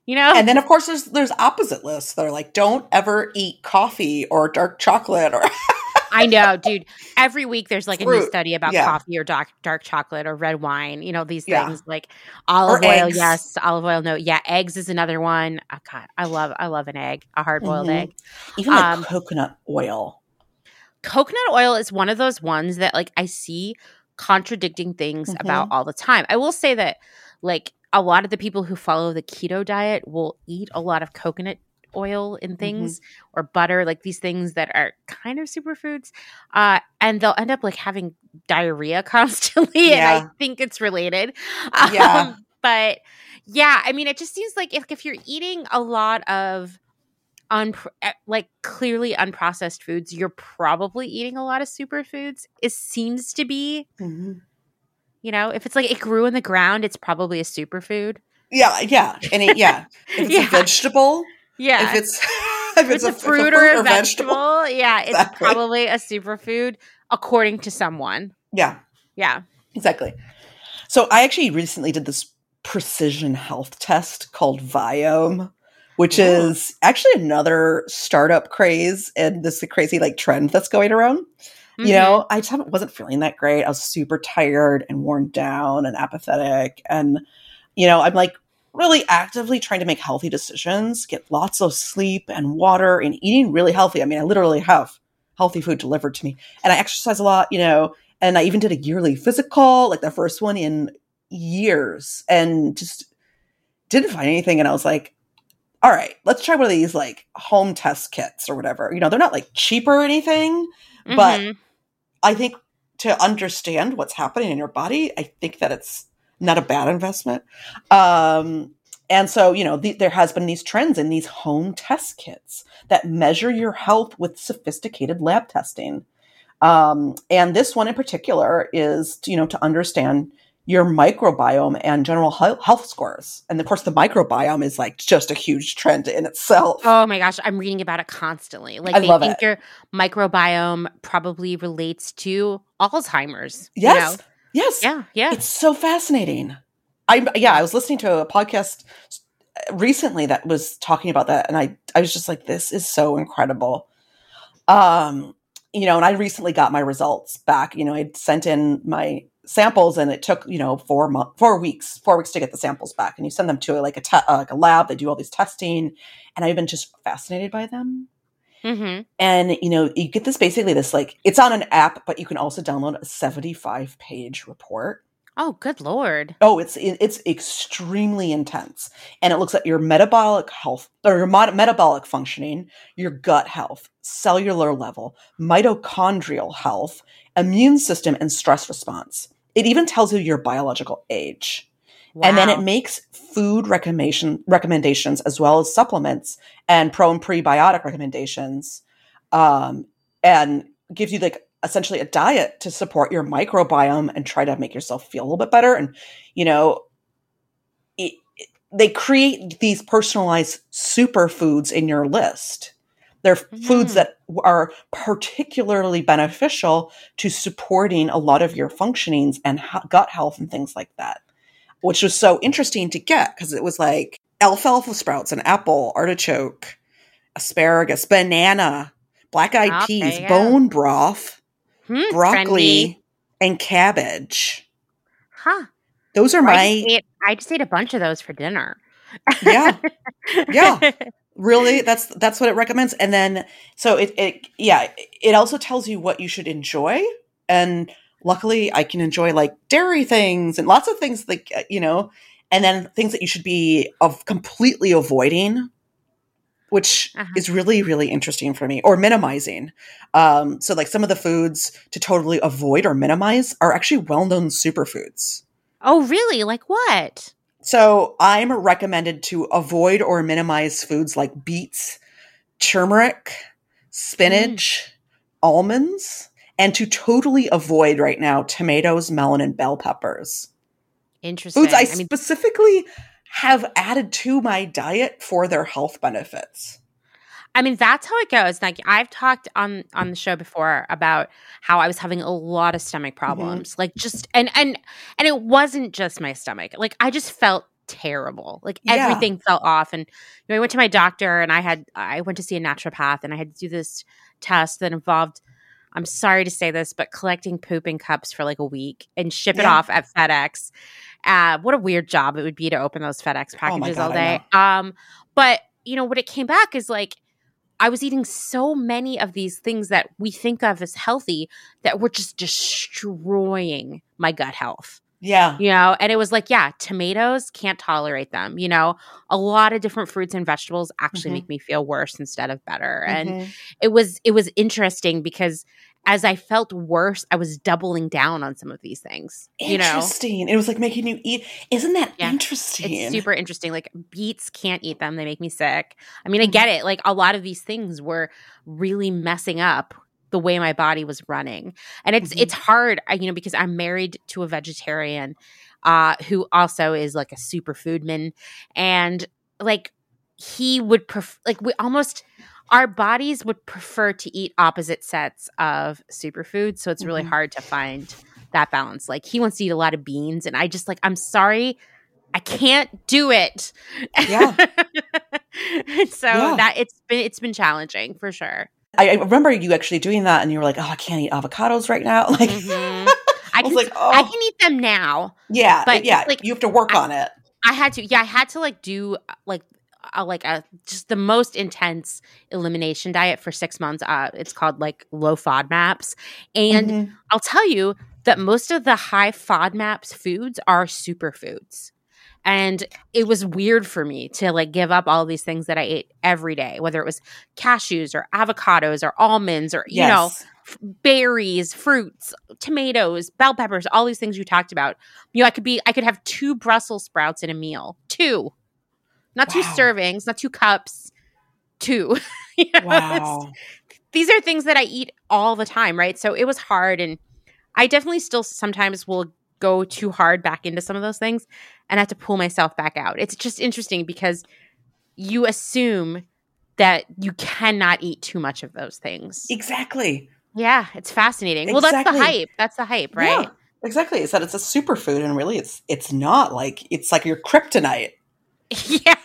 You know? And then of course there's there's opposite lists. They're like, don't ever eat coffee or dark chocolate or I know, dude. Every week there's like Fruit. a new study about yeah. coffee or dark dark chocolate or red wine. You know these yeah. things like olive or oil. Eggs. Yes, olive oil. No, yeah, eggs is another one. Oh, God, I love I love an egg, a hard boiled mm-hmm. egg. Even like um, coconut oil. Coconut oil is one of those ones that like I see contradicting things mm-hmm. about all the time. I will say that like a lot of the people who follow the keto diet will eat a lot of coconut oil in mm-hmm. things mm-hmm. or butter, like these things that are kind of superfoods. Uh, and they'll end up like having diarrhea constantly. Yeah. And I think it's related. Yeah. Um, but yeah, I mean, it just seems like if, if you're eating a lot of un- eh, like clearly unprocessed foods, you're probably eating a lot of superfoods. It seems to be. Mm-hmm. You know, if it's like it grew in the ground, it's probably a superfood. Yeah, yeah, and it, yeah, if it's yeah. a vegetable, yeah, if it's if it's, it's a, fruit, a fruit or, a vegetable, vegetable yeah, it's exactly. probably a superfood according to someone. Yeah, yeah, exactly. So I actually recently did this precision health test called Viome which yeah. is actually another startup craze and this crazy like trend that's going around. Mm-hmm. You know, I just wasn't feeling that great. I was super tired and worn down and apathetic. And, you know, I'm like really actively trying to make healthy decisions, get lots of sleep and water and eating really healthy. I mean, I literally have healthy food delivered to me. And I exercise a lot, you know, and I even did a yearly physical, like the first one in years, and just didn't find anything. And I was like, all right, let's try one of these like home test kits or whatever. You know, they're not like cheap or anything, mm-hmm. but I think to understand what's happening in your body, I think that it's not a bad investment. Um, and so, you know, the, there has been these trends in these home test kits that measure your health with sophisticated lab testing. Um, and this one in particular is, you know, to understand your microbiome and general health scores. And of course, the microbiome is like just a huge trend in itself. Oh my gosh, I'm reading about it constantly. Like I they love think it. your microbiome probably relates to Alzheimer's. you Yes. know? Yes. Yeah. Yeah. It's so fascinating. I yeah, I was listening to a podcast recently that was talking about that and I I was just like this is so incredible. Um you know, and I recently got my results back. You know, I'd sent in my samples and it took, you know, 4 months 4 weeks, 4 weeks to get the samples back and you send them to like a te- uh, like a lab, they do all these testing and I've been just fascinated by them. mm-hmm. And you know, you get this basically this like it's on an app, but you can also download a 75 page report. Oh, good lord. Oh, it's it's extremely intense, and it looks at your metabolic health or your mod- metabolic functioning, your gut health, cellular level, mitochondrial health, immune system, and stress response. It even tells you your biological age, and then it makes food recommendation recommendations as well as supplements and pro and prebiotic recommendations, um, and gives you like essentially a diet to support your microbiome and try to make yourself feel a little bit better. And, you know, it, it- they create these personalized superfoods in your list. They're foods Mm. that are particularly beneficial to supporting a lot of your functionings and ho- gut health and things like that, which was so interesting to get because it was like alfalfa sprouts, an apple, artichoke, asparagus, banana, black eyed Oh, peas, bone broth Hmm, broccoli trendy. and cabbage. Huh. Those are I my just, ate, I just ate a bunch of those for dinner. yeah, Yeah. really. That's that's what it recommends. And then so it it yeah, it also tells you what you should enjoy. And luckily, I can enjoy like dairy things and lots of things like uh, you know, and then things that you should be of completely avoiding. Which Uh-huh. is really, really interesting for me, or minimizing. Um, so, like some of the foods to totally avoid or minimize are actually well known superfoods. oh, really? Like what? So I'm recommended to avoid or minimize foods like beets, turmeric, mm. spinach, almonds, and to totally avoid right now tomatoes, melon, and bell peppers. Interesting. Foods I, I mean, specifically have added to my diet for their health benefits. I mean that's how it goes. Like I've talked on on the show before about how I was having a lot of stomach Mm-hmm. problems. Like just and and and it wasn't just my stomach. Like I just felt terrible. Like Yeah. everything felt off and you know I went to my doctor and I had I went to see a naturopath and I had to do this test that involved I'm sorry to say this, but collecting poop in cups for like a week and ship it off at FedEx. Uh, what a weird job it would be to open those FedEx Oh packages God, all day. Um, but you know what it came back is like I was eating so many of these things that we think of as healthy that were just destroying my gut health. Yeah. You know, and it was like, yeah, tomatoes can't tolerate them. You know, a lot of different fruits and vegetables actually Mhm. make me feel worse instead of better. And Mhm. it was it was interesting because as I felt worse, I was doubling down on some of these things. You know, interesting. It was like making you eat. Isn't that Yeah. interesting? it's super interesting. Like beets can't eat them; they make me sick. I mean, I Mhm. get it. Like a lot of these things were really messing up the way my body was running, and it's Mhm. it's hard, you know, because I'm married to a vegetarian uh, who also is like a superfoodman, and like he would pref- like we almost our bodies would prefer to eat opposite sets of superfoods so it's really Mhm. hard to find that balance like he wants to eat a lot of beans and i just like i'm sorry i can't do it Yeah. So Yeah. that it's been it's been challenging for sure I, I remember you actually doing that, and you were like, "Oh, I can't eat avocados right now." Like, Mhm. i I was can like, i "Oh, can eat them now yeah, but, yeah." like, you have to work I- on it. I had to, yeah, I had to like do uh, like a, like a just the most intense elimination diet for six months. Uh, it's called like low FODMAPs, and Mhm. I'll tell you that most of the high FODMAPs foods are superfoods. And it was weird for me to like give up all these things that I ate every day, whether it was cashews or avocados or almonds or, you know, Yes. f- berries, fruits, tomatoes, bell peppers, all these things you talked about. You know, I could be, I could have two Brussels sprouts in a meal, two. Not two servings, not two cups, two. You know, Wow. these are things that I eat all the time, right? So it was hard and I definitely still sometimes will go too hard back into some of those things and I have to pull myself back out. It's just interesting because you assume that you cannot eat too much of those things. Exactly. Yeah, it's fascinating. Well, that's the hype. That's the hype, right? Yeah, exactly. It's that it's a superfood, and really, it's it's not like it's like your kryptonite. Yeah,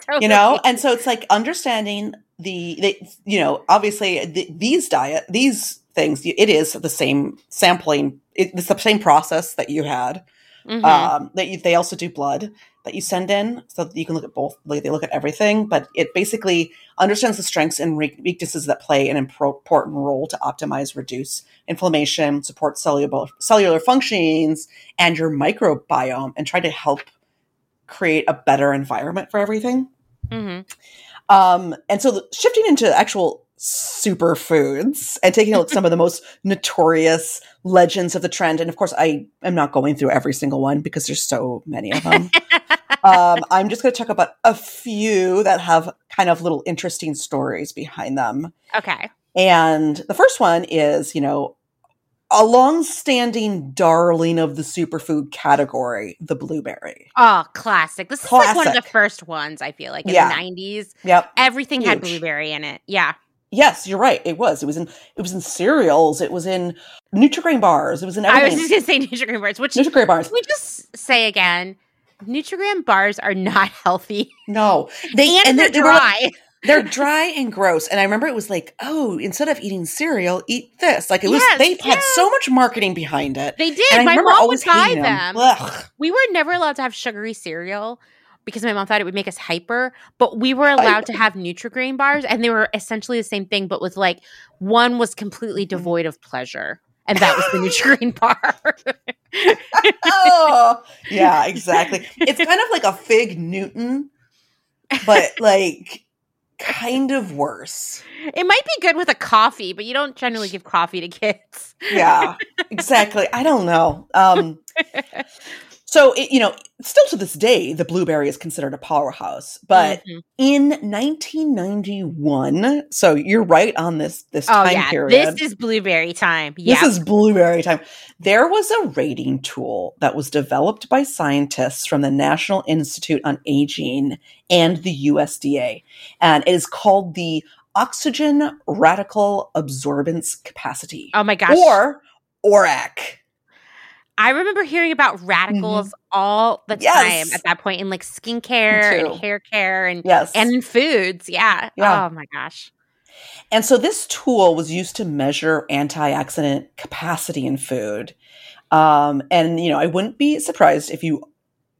totally. you know and so it's like understanding the, the you know obviously the, these diet these things it is the same sampling it, it's the same process that you had Mhm. um that you, they also do blood that you send in so that you can look at both like they look at everything but it basically understands the strengths and weaknesses that play an important role to optimize reduce inflammation support cellular cellular functionings and your microbiome and try to help create a better environment for everything Mhm. um, and so the, shifting into actual superfoods and taking a look at some of the most notorious legends of the trend. And of course, I am not going through every single one because there's so many of them. um, I'm just going to talk about a few that have kind of little interesting stories behind them. okay. And the first one is, you know, a long-standing darling of the superfood category, the blueberry. Oh, classic. This is like one of the first ones, I feel like, in Yeah. the 90s. Yep. Everything had blueberry in it. Yeah. Yes, you're right. It was. It was in. It was in cereals. It was in Nutrigrain bars. It was in Everything. I was just going to say Nutrigrain bars, which Nutrigrain bars. Can we just say again, Nutrigrain bars are not healthy. No, they and, they're they were like- dry. They're dry and gross. And I remember it was like, oh, instead of eating cereal, eat this. Like it was. Yes, they had so much marketing behind it. they did. And I My remember mom would buy hating them. Ugh. We were never allowed to have sugary cereal because my mom thought it would make us hyper, but we were allowed to have Nutrigrain bars and they were essentially the same thing, but with like one was completely mm-hmm. devoid of pleasure. And that was the Nutrigrain bar. oh, yeah, exactly. It's kind of like a fig Newton, but like kind of worse. it might be good with a coffee, but you don't generally give coffee to kids. yeah exactly i don't know um so it, you know still to this day the blueberry is considered a powerhouse but Mhm. in 1991 so you're right on this this oh time yeah, period this is blueberry time. Yeah, this is blueberry time. There was a rating tool that was developed by scientists from the National Institute on Aging and the USDA, and it is called the Oxygen Radical Absorbance Capacity, oh my gosh. or ORAC. I remember hearing about radicals all the Mm-hmm. Yes. time at that point in like skincare and hair care and Yes, and in foods. Yeah. Yeah. Oh my gosh. And so this tool was used to measure antioxidant capacity in food. Um, and, you know, I wouldn't be surprised if you,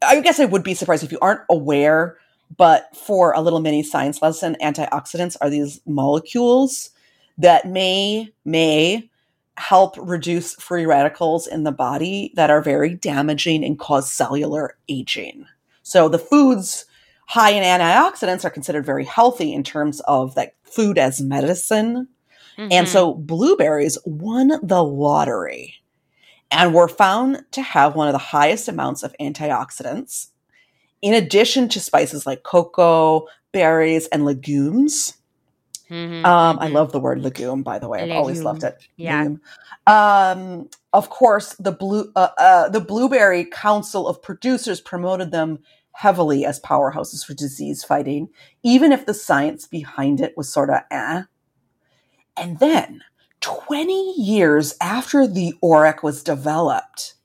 I guess I would be surprised if you aren't aware, but for a little mini science lesson, antioxidants are these molecules that may, may help reduce free radicals in the body that are very damaging and cause cellular aging. So the foods high in antioxidants are considered very healthy in terms of that food as medicine. And Mhm. so blueberries won the lottery and were found to have one of the highest amounts of antioxidants, in addition to spices like cocoa, berries, and legumes. Mhm, Um, I mhm. love the word legume, by the way. I've always loved it. Yeah. Um, of course, the blue, uh, uh, the Blueberry Council of Producers promoted them heavily as powerhouses for disease fighting, even if the science behind it was sort of eh. And then, 20 years after the ORAC was developed,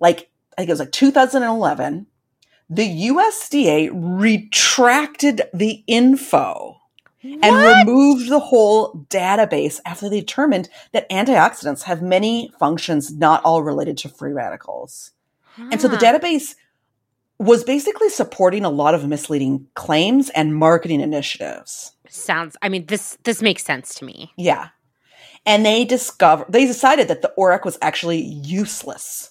like I think it was like 2011, the USDA retracted the info and removed the whole database after they determined that antioxidants have many functions not all related to free radicals. And so the database was basically supporting a lot of misleading claims and marketing initiatives. sounds I mean this this makes sense to me. Yeah. And they discovered they decided that the ORAC was actually useless.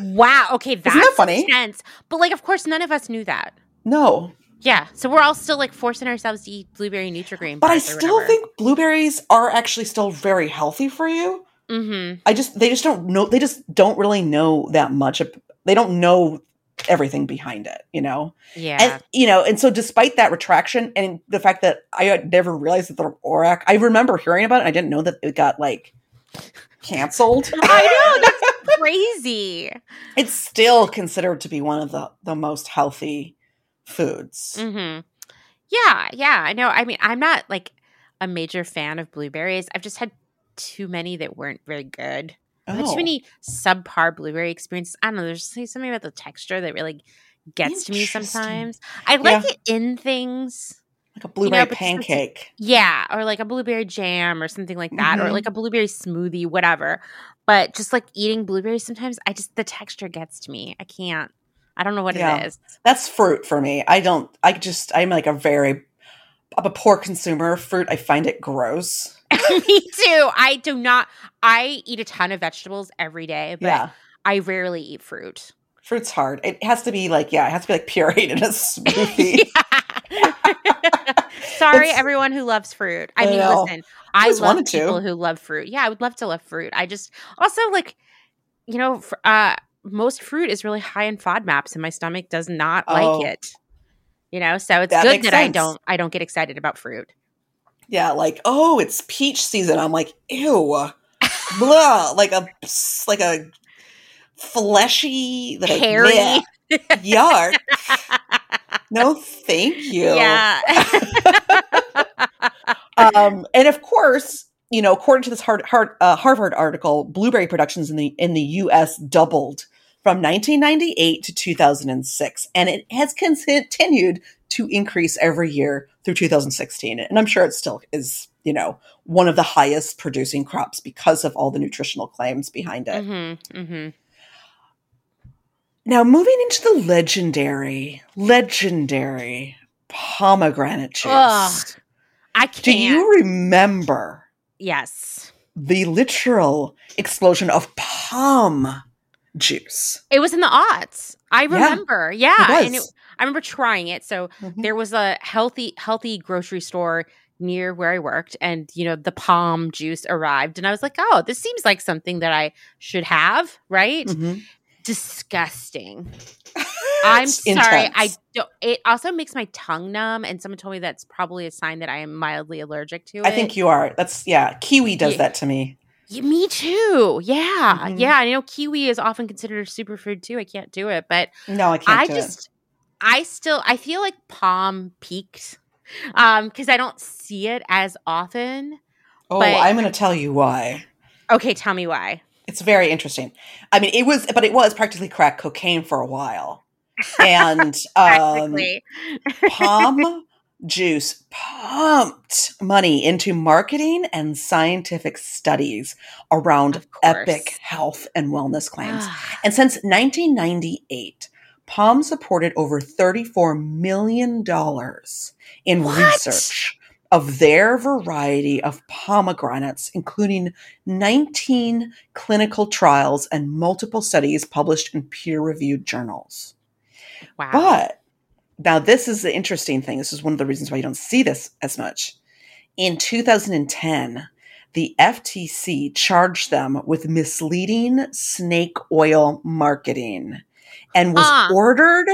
Wow. Okay, that's that funny? intense. But like of course none of us knew that. No. Yeah. So we're all still like forcing ourselves to eat blueberry Nutrigrain. But I still whatever. think blueberries are actually still very healthy for you. Mhm. I just they just don't know they just don't really know that much. They don't know everything behind it, you know? Yeah. And, you know, and so despite that retraction and the fact that I never realized that the ORAC, I remember hearing about it. I didn't know that it got like canceled. I know. That's crazy. it's still considered to be one of the, the most healthy foods. hmm Yeah, yeah. I know. I mean, I'm not like a major fan of blueberries. I've just had too many that weren't very good. Oh, too many subpar blueberry experiences. I don't know. There's something about the texture that really gets to me sometimes. I like it in things. like a blueberry just like- pancake. Yeah, or like a blueberry jam or something like that, or Mhm. like a blueberry smoothie, whatever. But just like eating blueberries sometimes, I just the texture gets to me. I can't. I don't know what Yeah. it is. That's fruit for me. I don't, I just, I'm like a very, I'm a poor consumer of fruit. I find it gross. me too. I do not. I eat a ton of vegetables every day, but yeah. I rarely eat fruit. Fruit's hard. It has to be like, yeah, it has to be like pureed in a smoothie. Sorry, It's- everyone who loves fruit. I I mean, know. listen, I always love wanted to. people who love fruit. Yeah, I would love to love fruit. I just also like, you know, uh, most fruit is really high in FODMAPs, and my stomach does not Oh. like it. You know, so it's That good that I don't. I don't get excited about fruit. Yeah, like oh, it's peach season. I'm like, ew, blah, like a like a fleshy, like, Hairy. yuck. No, thank you. Yeah. Um, and of course, you know, according to this Hard, Hard, uh, Harvard article, blueberry productions in the in the U.S. doubled from 1998 to 2006, and it has continued to increase every year through 2016. And I'm sure it still is, you know, one of the highest producing crops because of all the nutritional claims behind it. mm-hmm, mm-hmm. Now, moving into the legendary, legendary pomegranate juice. Ugh, I can't. Do you remember yes. the literal explosion of POM juice? It was in the aughts. I remember. Yeah. it And it. I remember trying it. So Mhm. there was a healthy, healthy grocery store near where I worked, and you know, the POM juice arrived. And I was like, oh, this seems like something that I should have, right? Mhm. Disgusting. I'm sorry. I don't it also makes my tongue numb, and someone told me that's probably a sign that I am mildly allergic to it. I think you are. That's yeah. Kiwi does Yeah. that to me. Yeah, me too. Yeah. Mhm. Yeah. I know kiwi is often considered a superfood too. I can't do it, but No, I can't I just I still I feel like POM peaked um because I don't see it as often. Oh, but- I'm going to tell you why. Okay, tell me why. It's very interesting. I mean, it was, but it was practically crack cocaine for a while, and um, POM juice pumped money into marketing and scientific studies around epic health and wellness claims. Ah. And since 1998, POM supported over $34 million in What? research of their variety of pomegranates, including 19 clinical trials and multiple studies published in peer reviewed journals. wow. But now, this is the interesting thing. This is one of the reasons why you don't see this as much. In 2010, the FTC charged them with misleading snake oil marketing and was Ah. ordered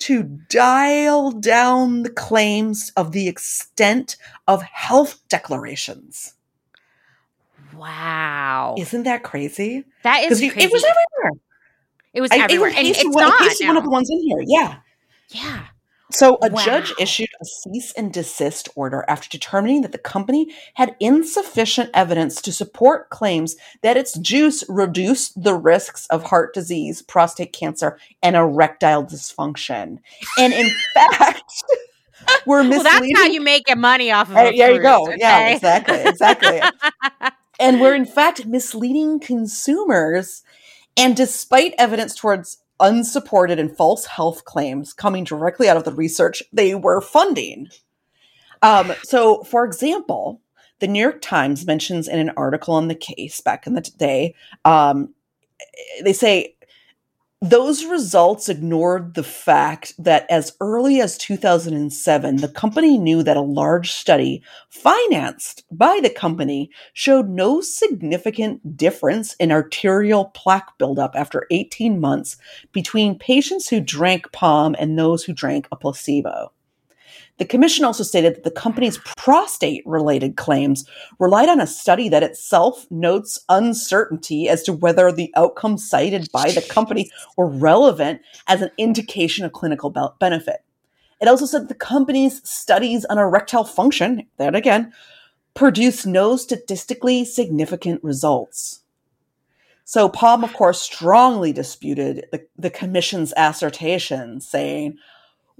to dial down the claims of the extent of health declarations. wow. Isn't that crazy? that is crazy. it was everywhere. It was I- it everywhere. was and it's one- not. pasted one of the ones in here. Yeah. Yeah. So, a judge issued a cease and desist order after determining that the company had insufficient evidence to support claims that its juice reduced the risks of heart disease, prostate cancer, and erectile dysfunction. And in fact, we're misleading. that's how you make money off of a there you go. fruit, Yeah, exactly, exactly. and were in fact misleading consumers. And despite evidence towards unsupported and false health claims coming directly out of the research they were funding. Um, so, for example, the New York Times mentions in an article on the case back in the day, um, they say those results ignored the fact that as early as 2007, the company knew that a large study financed by the company showed no significant difference in arterial plaque buildup after 18 months between patients who drank POM and those who drank a placebo. The commission also stated that the company's prostate related claims relied on a study that itself notes uncertainty as to whether the outcomes cited by the company were relevant as an indication of clinical be- benefit. It also said the company's studies on erectile function, that again, produced no statistically significant results. So POM, of course, strongly disputed the, the commission's assertion, saying,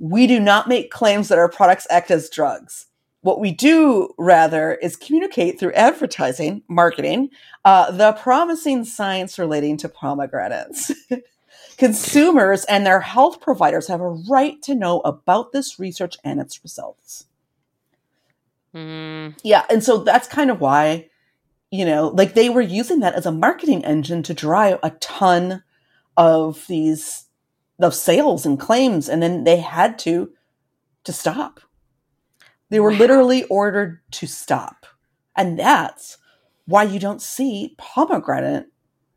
we do not make claims that our products act as drugs. What we do, rather, is communicate through advertising, marketing, uh, the promising science relating to pomegranates. Consumers and their health providers have a right to know about this research and its results. Mm. Yeah, and so that's kind of why, you know, like they were using that as a marketing engine to drive a ton of these of sales and claims and then they had to to stop. They were Wow. literally ordered to stop. And that's why you don't see pomegranate.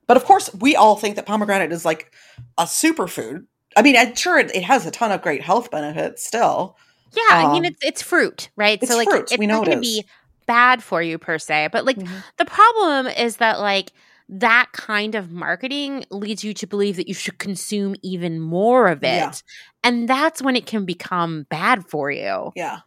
But of course we all think that pomegranate is like a superfood. I mean i'm sure it, it has a ton of great health benefits still. Yeah, I mean Um, it's it's fruit, right? it's so like fruit. it's We not it going to be bad for you per se, but like the problem is that like that kind of marketing leads you to believe that you should consume even more of it. Yeah. And that's when it can become bad for you. yeah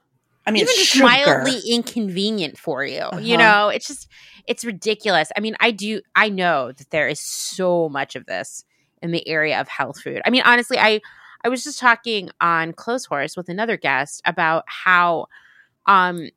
i mean even it's just sugar. mildly inconvenient for you. You Uh-huh. know, it's just it's ridiculous. I mean, I do I know that there is so much of this in the area of health food. I mean, honestly, I I was just talking on Clotheshorse with another guest about how um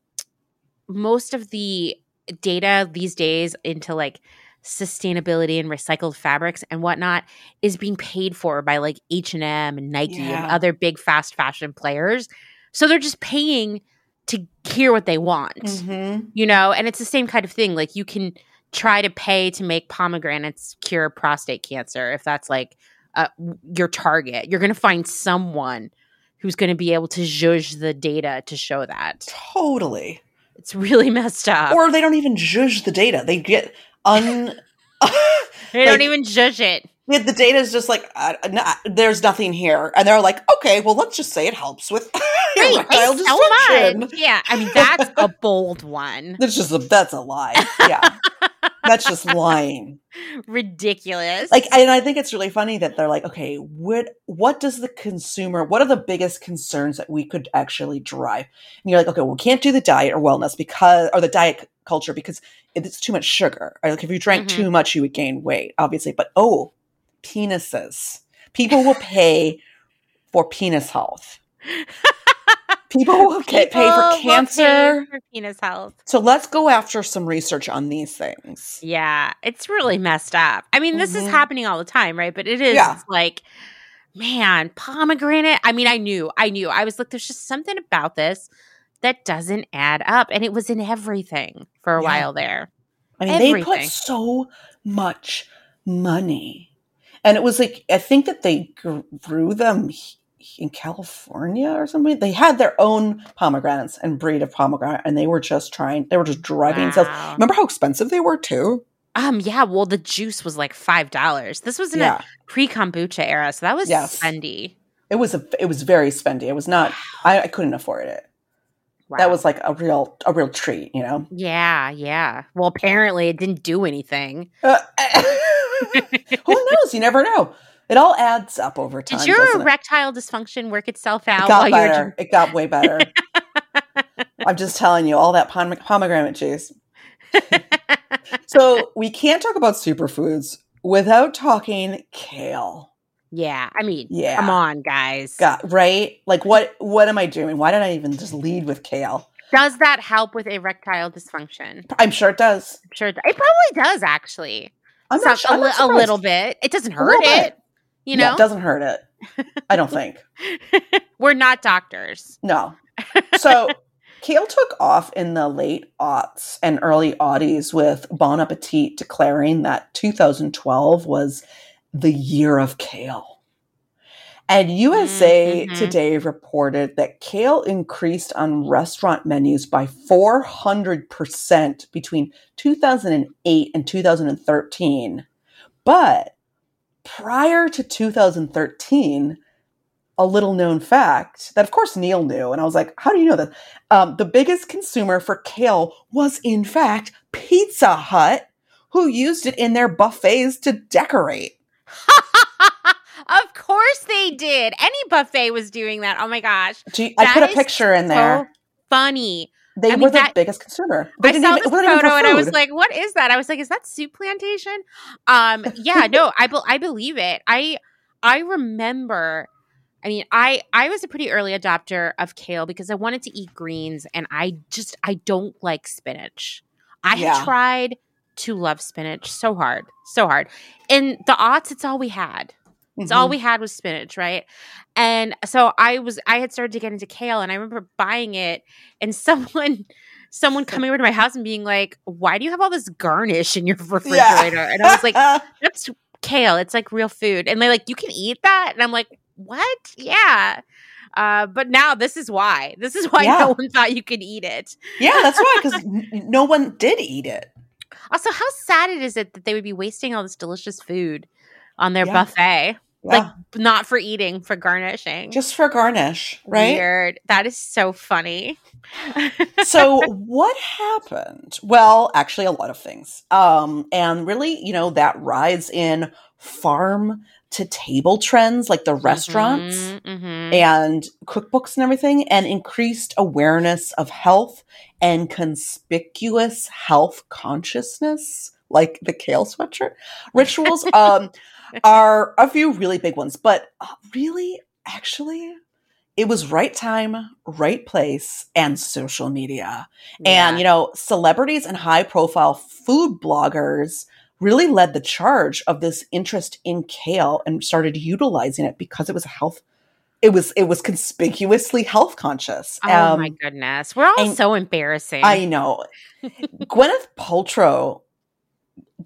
most of the data these days into like sustainability and recycled fabrics and whatnot is being paid for by like H&M and Nike and other big fast fashion players. So they're just paying to hear what they want, Mhm. you know? And it's the same kind of thing. Like you can try to pay to make pomegranates cure prostate cancer if that's like uh, your target. You're going to find someone who's going to be able to judge the data to show that. totally It's really messed up. or they don't even judge the data they get un they don't even judge it. Yeah, the data is just like uh, n- there's nothing here, and they're like, okay, well, let's just say it helps with hey, so much. Yeah, I mean that's a bold one. That's just a, that's a lie. Yeah, that's just lying. Ridiculous. Like, and I think it's really funny that they're like, okay, what what does the consumer? What are the biggest concerns that we could actually drive? And you're like, okay, well, we can't do the diet or wellness because or the diet culture because it's too much sugar. Or like if you drank Mhm. too much, you would gain weight, obviously. But oh, penises. People will pay for penis health. People will pay People for cancer. for penis health. So let's go after some research on these things. Yeah, it's really messed up. I mean, this is Mhm. happening all the time, right? But it is Yeah. like, man, pomegranate. I mean, I knew, I knew. I was like, there's just something about this that doesn't add up. And it was in everything for a Yeah. while there. I mean, they put so much money. And it was like, I think that they grew them in California or something. They had their own pomegranates and breed of pomegranate, and they were just trying, they were just driving sales. Wow. Remember how expensive they were too? Um, yeah, well, the juice was like five dollars. This was in Yeah. a pre-kombucha era, so that was Yes. spendy. It was a, it was very spendy. It was not, I, I couldn't afford it. That was like a real, a real treat, you know? yeah, yeah. Well, apparently it didn't do anything. Uh, who knows? You never know. It all adds up over time. Did your doesn't it? erectile dysfunction work itself out It got while you were better. It got way better. I'm just telling you, all that pom- pomegranate juice. So we can't talk about superfoods without talking kale. Yeah, I mean, Yeah. come on, guys. Got right? Like what? What am I doing? Why did I even just lead with kale? Does that help with erectile dysfunction? I'm sure it does. I'm sure it, it probably does. Actually, I'm not sure. a, not a little bit. It doesn't hurt it. You Yeah, know, it doesn't hurt it. I don't think. we're not doctors. No. So kale took off in the late aughts and early aughties with Bon Appetit declaring that 2012 was the year of kale. And USA Mhm. Today reported that kale increased on restaurant menus by 400% between 2008 and 2013. But prior to 2013, a little known fact that, of course, Neil knew. And I was like, how do you know that? Um, the biggest consumer for kale was, in fact, Pizza Hut, who used it in their buffets to decorate. of course they did. Any buffet was doing that. Oh my gosh. You- I put a picture in there. So funny. They I mean, were the that- biggest consumer. They I didn't saw even- this photo and I was like, "What is that?" I was like, "Is that Souplantation?" Um, yeah, no, I be- I believe it. I I remember. I mean, I I was a pretty early adopter of kale because I wanted to eat greens, and I just I don't like spinach. I Yeah. had tried to love spinach so hard, so hard. In the aughts, it's all we had. It's all Mhm. we had was spinach, right? And so I was I had started to get into kale and I remember buying it and someone someone coming over to my house and being like, "Why do you have all this garnish in your refrigerator?" And I was like, "That's kale. It's like real food." And they're like, "You can eat that?" And I'm like, "What? Yeah." Uh, but now this is why. This is why Yeah. no one thought you could eat it. yeah, that's why because no one did eat it. Also, how sad it is it that they would be wasting all this delicious food on their Yeah. buffet, Yeah. like not for eating, for garnishing. just for garnish, right? Weird. That is so funny. so what happened? Well, actually a lot of things. Um and really, you know, that rise in farm to table trends like the restaurants Mhm, mhm. and cookbooks and everything and increased awareness of health and conspicuous health consciousness like the kale sweatshirt rituals um are a few really big ones but uh, really actually it was right time right place and social media and you know celebrities and high profile food bloggers really led the charge of this interest in kale and started utilizing it because it was a health it was it was conspicuously health conscious Oh Um, my goodness. We're all so embarrassing. i know gwyneth paltrow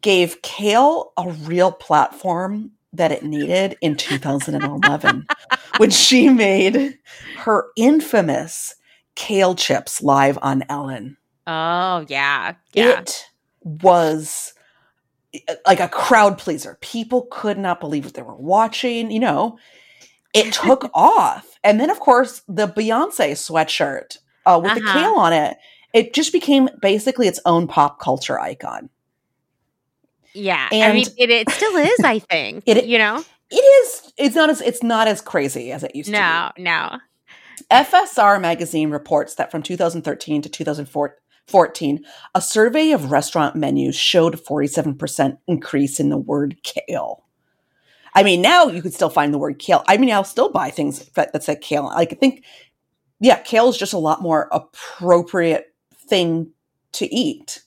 gave kale a real platform that it needed in 2011 when she made her infamous kale chips live on ellen oh, yeah. Yeah. it was uh, like a crowd pleaser. People could not believe what they were watching. You know, it took off. And then, of course, the Beyonce sweatshirt uh, with the Uh-huh. kale on it, it just became basically its own pop culture icon. Yeah. I mean, it, it still is, I think. It- you know? It is. It's not as. It's not as crazy as it used to be. No, no. FSR magazine reports that from 2013 to 2014, a survey of restaurant menus showed a 47% increase in the word kale. I mean, now you could still find the word kale. I mean, I'll still buy things that, that say kale. Like, I think, yeah, kale is just a lot more appropriate thing to eat.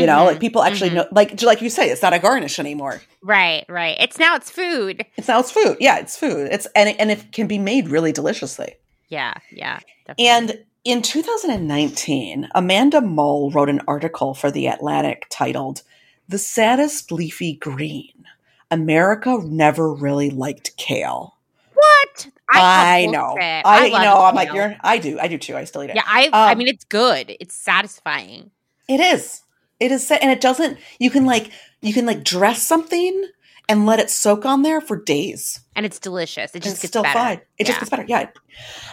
You know, like people actually mhm. know, like like you say, it's not a garnish anymore. Right, right. It's now it's food. It's now it's food. Yeah, it's food. It's and it, and it can be made really deliciously. Yeah, yeah. Definitely. And in 2019, Amanda Mull wrote an article for The Atlantic titled The Saddest Leafy Green. America never really liked kale. what? I, call know. I, love know, I'm like, you're, I do. I do too. I still eat it. Yeah, I I Um, mean it's good. It's satisfying. It is. It is. set And it doesn't, you can like, you can like dress something and let it soak on there for days. And it's delicious. It just it's gets still better. fine. It just Yeah. gets better. Yeah.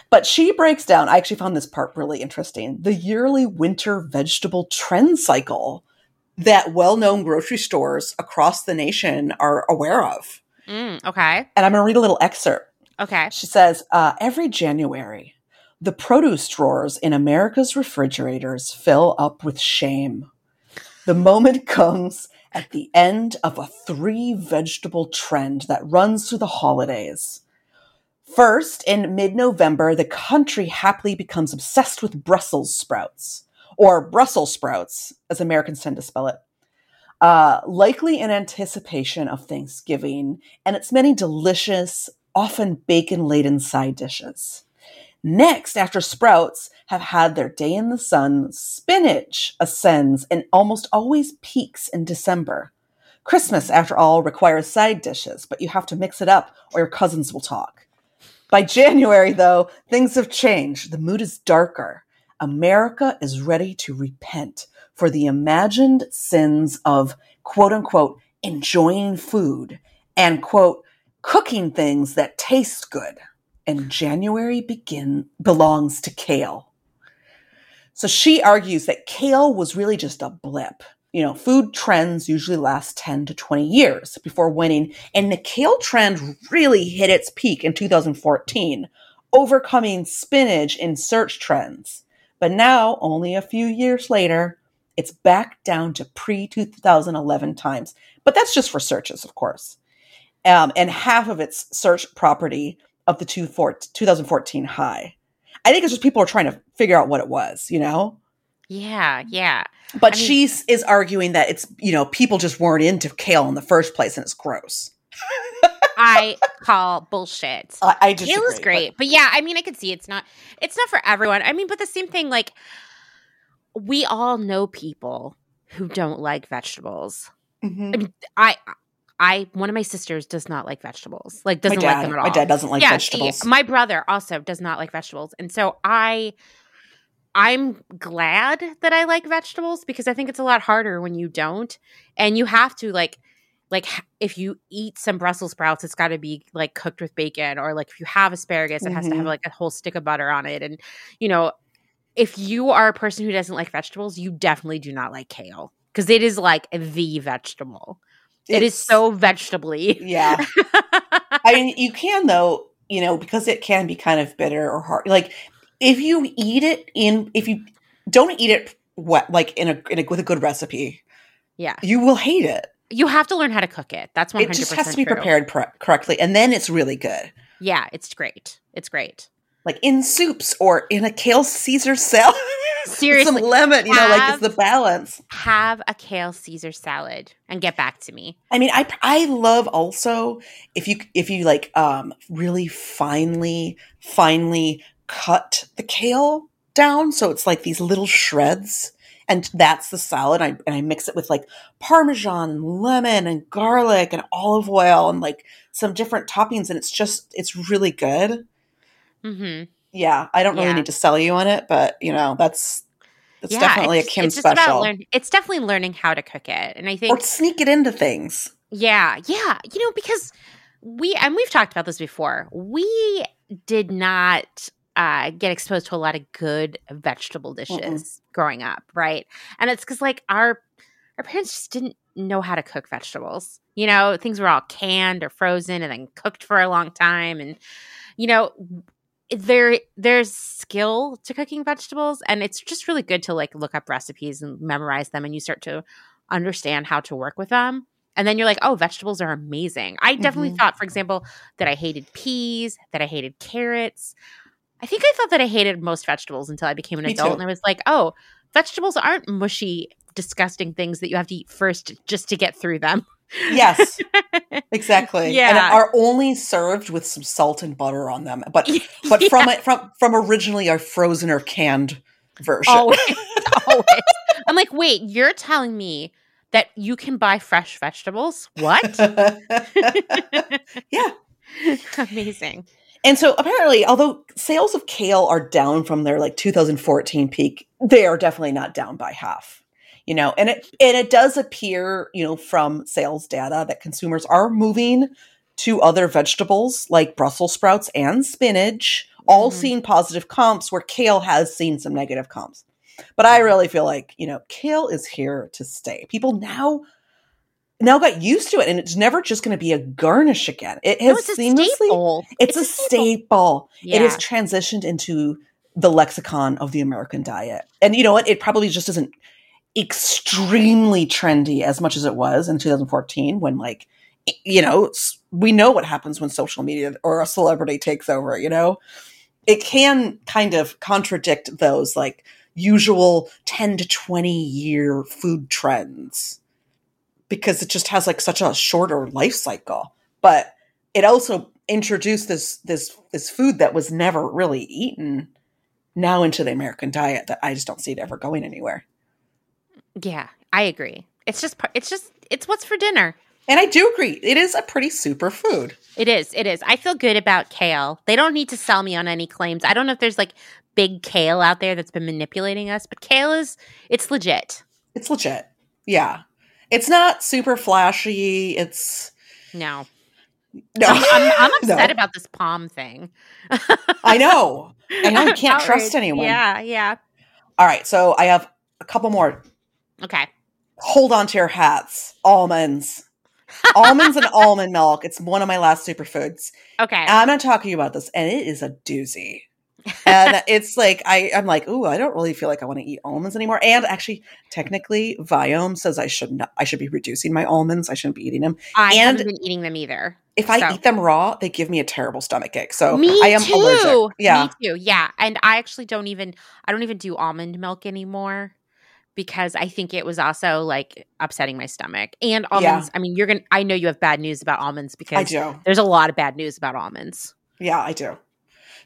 But she breaks down, I actually found this part really interesting the yearly winter vegetable trend cycle that well known grocery stores across the nation are aware of. Mm, okay. And I'm going to read a little excerpt. Okay. She says, uh, every January, the produce drawers in America's refrigerators fill up with shame. The moment comes at the end of a three vegetable trend that runs through the holidays. First, in mid November, the country happily becomes obsessed with Brussels sprouts, or Brussels sprouts, as Americans tend to spell it. Uh, likely in anticipation of Thanksgiving and its many delicious, often bacon laden side dishes. Next, after sprouts have had their day in the sun, spinach ascends and almost always peaks in December. Christmas, after all, requires side dishes, but you have to mix it up or your cousins will talk. By January, though, things have changed. The mood is darker. America is ready to repent for the imagined sins of quote unquote enjoying food and quote cooking things that taste good. And January begin belongs to kale. So she argues that kale was really just a blip. You know, food trends usually last 10 to 20 years before winning, and the kale trend really hit its peak in 2014, overcoming spinach in search trends. But now, only a few years later, it's back down to pre 2011 times. But that's just for searches, of course. Um, and half of its search property of the 2014 high. I think it's just people are trying to figure out what it was, you know? Yeah, yeah. But I mean, she is arguing that it's, you know, people just weren't into kale in the first place and it's gross. I call bullshit. I, I disagree, Kale is great. But, but yeah, I mean, I could see it's not it's not for everyone. I mean, but the same thing like we all know people who don't like vegetables. Mm-hmm. I mean, I I one of my sisters does not like vegetables. Like doesn't dad, like them at all. My dad doesn't like yeah, vegetables. my brother also does not like vegetables. And so I I'm glad that I like vegetables because I think it's a lot harder when you don't. And you have to like like if you eat some Brussels sprouts, it's got to be like cooked with bacon or like if you have asparagus, it mm-hmm. has to have mm-hmm. like a whole stick of butter on it and you know, if you are a person who doesn't like vegetables, you definitely do not like kale because it is like the vegetable. It's, so vegetably. Yeah. I mean, you can though, you know, because it can be kind of bitter or hard. Like if you eat it in, if you don't eat it wet, like in a, in a with a good recipe, yeah, you will hate it. You have to learn how to cook it. That's one. It just has to be true. prepared correctly, and then it's really good. Yeah, it's great. It's great like in soups or in a kale Caesar salad. Seriously, some lemon, you have, know, like it's the balance. Have a kale Caesar salad and get back to me. I mean, I I love also if you if you like um really finely finely cut the kale down so it's like these little shreds and that's the salad. I, and I mix it with like parmesan, and lemon, and garlic, and olive oil, and like some different toppings, and it's just it's really good. Mm-hmm. Yeah, I don't really yeah. need to sell you on it, but you know that's it's yeah, definitely it's, a Kim special. Learn, it's definitely learning how to cook it, and I think or sneak it into things. Yeah, yeah, you know because we and we've talked about this before. We did not uh, get exposed to a lot of good vegetable dishes Mm-mm. growing up, right? And it's because like our our parents just didn't know how to cook vegetables. You know, things were all canned or frozen and then cooked for a long time, and you know there there's skill to cooking vegetables and it's just really good to like look up recipes and memorize them and you start to understand how to work with them and then you're like oh vegetables are amazing i definitely mm-hmm. thought for example that i hated peas that i hated carrots i think i thought that i hated most vegetables until i became an Me adult too. and i was like oh vegetables aren't mushy disgusting things that you have to eat first just to get through them yes, exactly. Yeah, and are only served with some salt and butter on them. But but yeah. from it from from originally a frozen or canned version. Always, always. I'm like, wait, you're telling me that you can buy fresh vegetables? What? yeah, amazing. And so apparently, although sales of kale are down from their like 2014 peak, they are definitely not down by half you know and it and it does appear you know from sales data that consumers are moving to other vegetables like brussels sprouts and spinach all mm-hmm. seeing positive comps where kale has seen some negative comps but i really feel like you know kale is here to stay people now now got used to it and it's never just going to be a garnish again it has no, seamlessly staple. It's, it's, a staple, staple. Yeah. it has transitioned into the lexicon of the american diet and you know what it probably just isn't extremely trendy as much as it was in 2014 when like you know we know what happens when social media or a celebrity takes over you know? It can kind of contradict those like usual 10 to 20 year food trends because it just has like such a shorter life cycle. But it also introduced this this this food that was never really eaten. Now into the american diet that i just don't see it ever going anywhere yeah, I agree. It's just it's just It's what's for dinner. And I do agree. It is a pretty super food. It is. It is. I feel good about kale. They don't need to sell me on any claims. I don't know if there's like big kale out there that's been manipulating us, but kale is it's legit. It's legit. Yeah. It's not super flashy. It's No. no. I'm, I'm, I'm upset No. about this POM thing. I know. I know you can't trust anyone. Yeah, yeah. All right. So I have a couple more. Okay. Hold on to your hats. Almonds. Almonds and almond milk. It's one of my last superfoods. Okay. I'm going to talk to you about this, and it is a doozy. and it's like I, I'm like, ooh, I don't really feel like I want to eat almonds anymore. And actually, technically, Viome says I should not. I should be reducing my almonds. I shouldn't be eating them. I and- haven't been eating them either. If I eat them raw, they give me a terrible stomach ache. So me I am too. allergic. Yeah, Me too. Yeah. And I actually don't even I don't even do almond milk anymore because I think it was also like upsetting my stomach. And Yeah. almonds, I mean, you're gonna I know you have bad news about almonds because I do. there's a lot of bad news about almonds. Yeah, I do.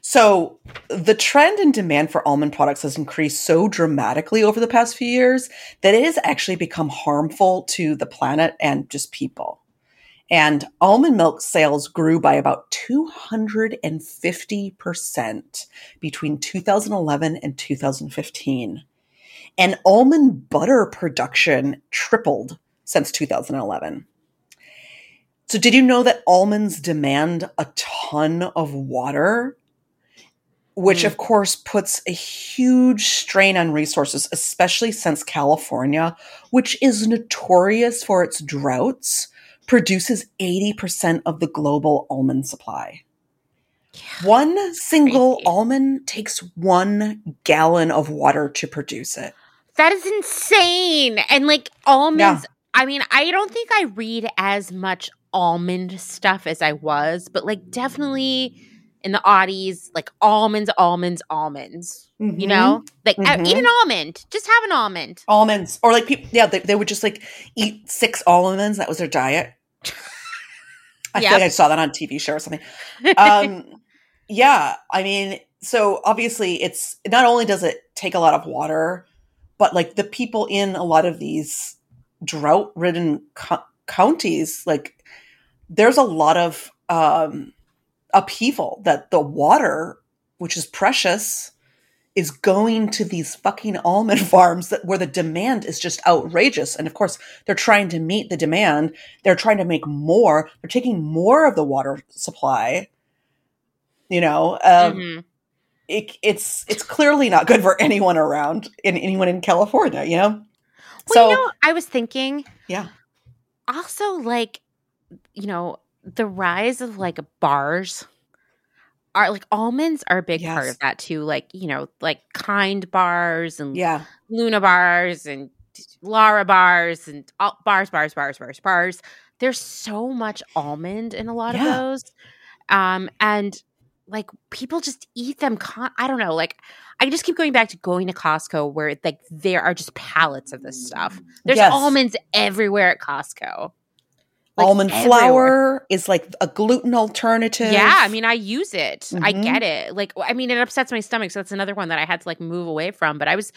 So the trend in demand for almond products has increased so dramatically over the past few years that it has actually become harmful to the planet and just people. And almond milk sales grew by about 250% between 2011 and 2015. And almond butter production tripled since 2011. So, did you know that almonds demand a ton of water? Which, Mm. of course, puts a huge strain on resources, especially since California, which is notorious for its droughts, produces 80% of the global almond supply. One single Crazy. almond takes one gallon of water to produce it. That is insane. And like almonds, I mean, I don't think I read as much almond stuff as I was, but like definitely in the oddies, like almonds, almonds, almonds. Mm-hmm. You know? Like Mhm. eat an almond. Just have an almond. almonds or like people yeah they, they would just like eat six almonds that was their diet i Yep. feel like i saw that on a tv show or something um yeah i mean so obviously it's not only does it take a lot of water but like the people in a lot of these drought ridden co- counties like there's a lot of um upheaval that the water which is precious is going to these fucking almond farms that where the demand is just outrageous. And of course they're trying to meet the demand. They're trying to make more. They're taking more of the water supply you know um, Mhm. It, it's it's clearly not good for anyone around in anyone in california you know Well, so you know, I was thinking yeah also like, you know, the rise of like bars are like almonds are a big part of that too. Like, you know, like kind bars and yeah Luna bars and Lara bars and all, bars, bars, bars, bars, bars. There's so much almond in a lot of those. Um, and like people just eat them. Con- I don't know. Like I just keep going back to going to Costco where like there are just pallets of this stuff. There's Yes. almonds everywhere at Costco. Like, almond everywhere. flour is like a gluten alternative Yeah, I mean, I use it. I Mhm. get it. Like, I mean, it upsets my stomach, so that's another one that I had to like move away from. But I was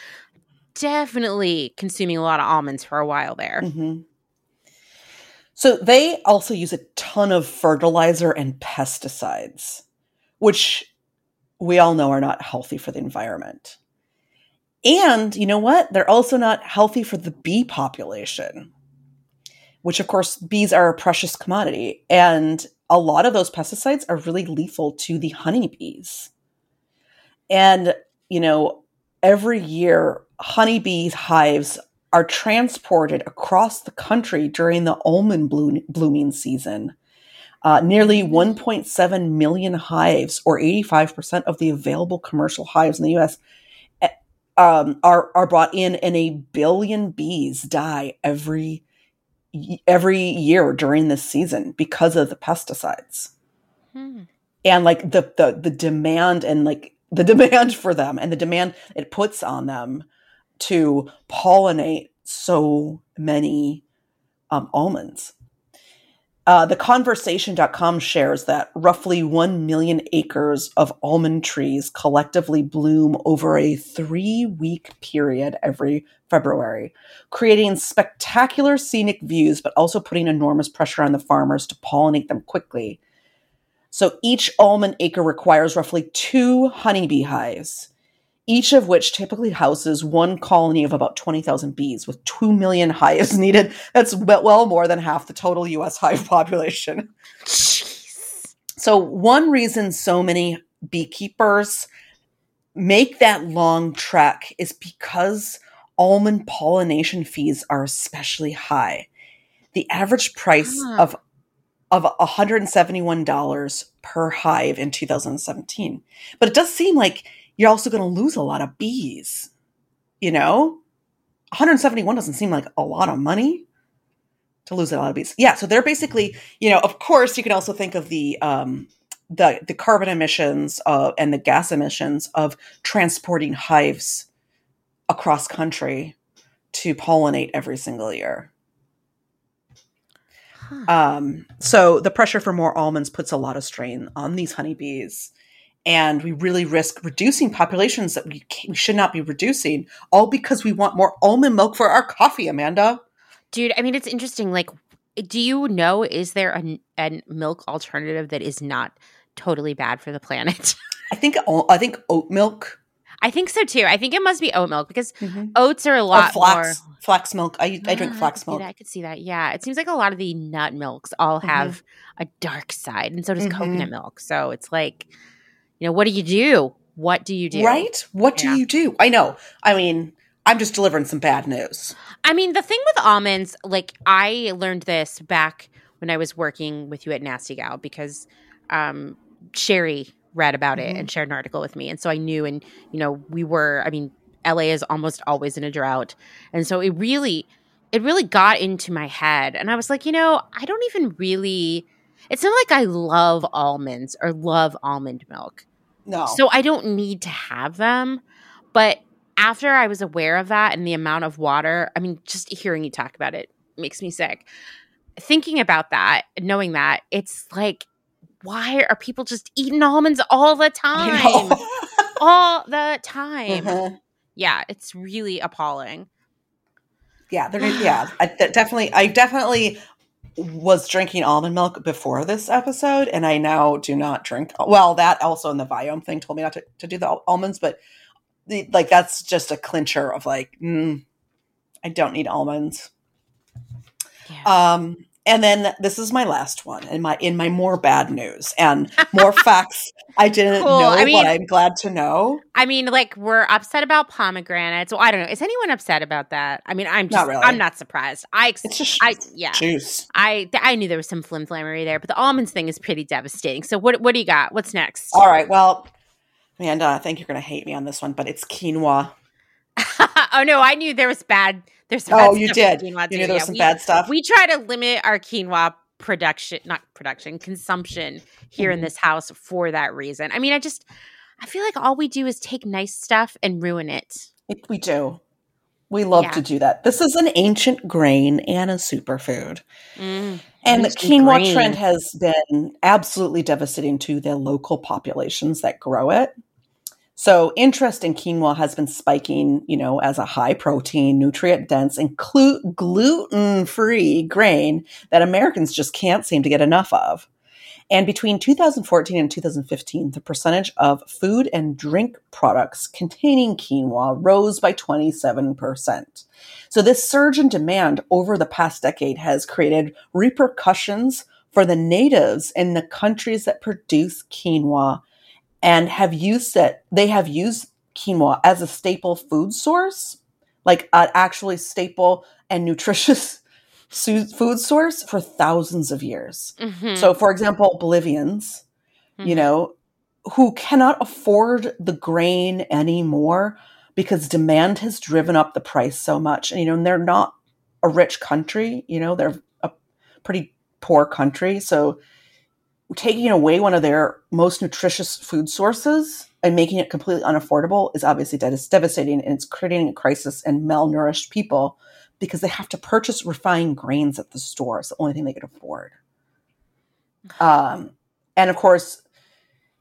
definitely consuming a lot of almonds for a while there. Mhm. So they also use a ton of fertilizer and pesticides, which we all know are not healthy for the environment. And you know what? They're also not healthy for the bee population, which, of course, bees are a precious commodity. And a lot of those pesticides are really lethal to the honeybees. And, you know, every year, honeybees' hives are transported across the country during the almond bloom- blooming season. Uh, nearly 1.7 million hives, or 85% of the available commercial hives in the US, eh, um, are are brought in, and a billion bees die every every year during this season because of the pesticides Hmm. and like the the the demand and like the demand for them and the demand it puts on them to pollinate so many um, almonds. Uh, the conversation.com shares that roughly 1 million acres of almond trees collectively bloom over a three week period every February, creating spectacular scenic views, but also putting enormous pressure on the farmers to pollinate them quickly. So each almond acre requires roughly two honeybee hives, each of which typically houses one colony of about 20,000 bees, with 2 million hives needed. That's well more than half the total US hive population. Jeez. So, one reason so many beekeepers make that long trek is because almond pollination fees are especially high. The average price Ah. of of $171 per hive in 2017. But it does seem like you're also going to lose a lot of bees. You know? 171 doesn't seem like a lot of money to lose a lot of bees. Yeah, so they're basically, you know, of course you can also think of the um the the carbon emissions uh, and the gas emissions of transporting hives across country to pollinate every single year. Huh. Um, so the pressure for more almonds puts a lot of strain on these honeybees. And we really risk reducing populations that we, we should not be reducing, all because we want more almond milk for our coffee, Amanda. Dude, I mean, it's interesting. Like, do you know, is there a, a milk alternative that is not totally bad for the planet? I think I think oat milk I think so too. I think it must be oat milk because oats are a lot or flax more. flax milk. I, I drink Ah, flax could milk. that, I could see that. Yeah, it seems like a lot of the nut milks all Mhm. have a dark side, and so does Mhm. coconut milk. So it's like, you know, what do you do? What do you do? Right? What do you do? I know. I mean, I'm just delivering some bad news. I mean, the thing with almonds, like I learned this back when I was working with you at Nasty Gal because um, Sherry read about it Mhm. and shared an article with me, and so I knew. And you know, we were. I mean, LA is almost always in a drought, and so it really, it really got into my head, and I was like, you know, I don't even really. It's not like I love almonds or love almond milk. No. So I don't need to have them. But after I was aware of that and the amount of water, I mean, just hearing you talk about it makes me sick. Thinking about that, knowing that, it's like, why are people just eating almonds all the time? All the time. Mhm. Yeah, it's really appalling. Yeah, they're yeah. I definitely, I definitely was drinking almond milk before this episode, and I now do not drink. Well, that also in the Viome thing told me not to, to do the al- almonds, but the, like that's just a clincher of like, mm, I don't need almonds. Yeah. Um, and then this is my last one in my in my more bad news and more facts I didn't Cool. know, I mean- but I'm glad to know. I mean, like we're upset about pomegranates. Well, I don't know. Is anyone upset about that? I mean, I'm Not just, really. I'm not surprised. I, It's just I, yeah. juice. I I knew there was some flim flammery there, but the almonds thing is pretty devastating. So what what do you got? What's next? All right, well, Amanda, I think you're going to hate me on this one, but it's quinoa. oh no, I knew there was bad. There's some Oh, bad you stuff did. You knew there was Yeah, some we, bad stuff. We try to limit our quinoa production, not production, consumption here in Mhm. this house for that reason. I mean, I just I feel like all we do is take nice stuff and ruin it. It- we do. We love Yeah. to do that. This is an ancient grain and a superfood. Mm, And the quinoa grain. trend has been absolutely devastating to the local populations that grow it. So interest in quinoa has been spiking, you know, as a high protein, nutrient dense, and gluten free grain that Americans just can't seem to get enough of. And between 2014 and 2015, the percentage of food and drink products containing quinoa rose by 27%. So, this surge in demand over the past decade has created repercussions for the natives in the countries that produce quinoa and have used it. They have used quinoa as a staple food source, like an actually staple and nutritious su- food source for thousands of years. mhm, So, for example, Bolivians, you mhm. know, who cannot afford the grain anymore because demand has driven up the price so much. And, you know, and they're not a rich country, you know, they're a pretty poor country. So, taking away one of their most nutritious food sources and making it completely unaffordable is obviously dev- devastating and it's creating a crisis in malnourished people because they have to purchase refined grains at the store. It's the only thing they can afford. Um, and of course,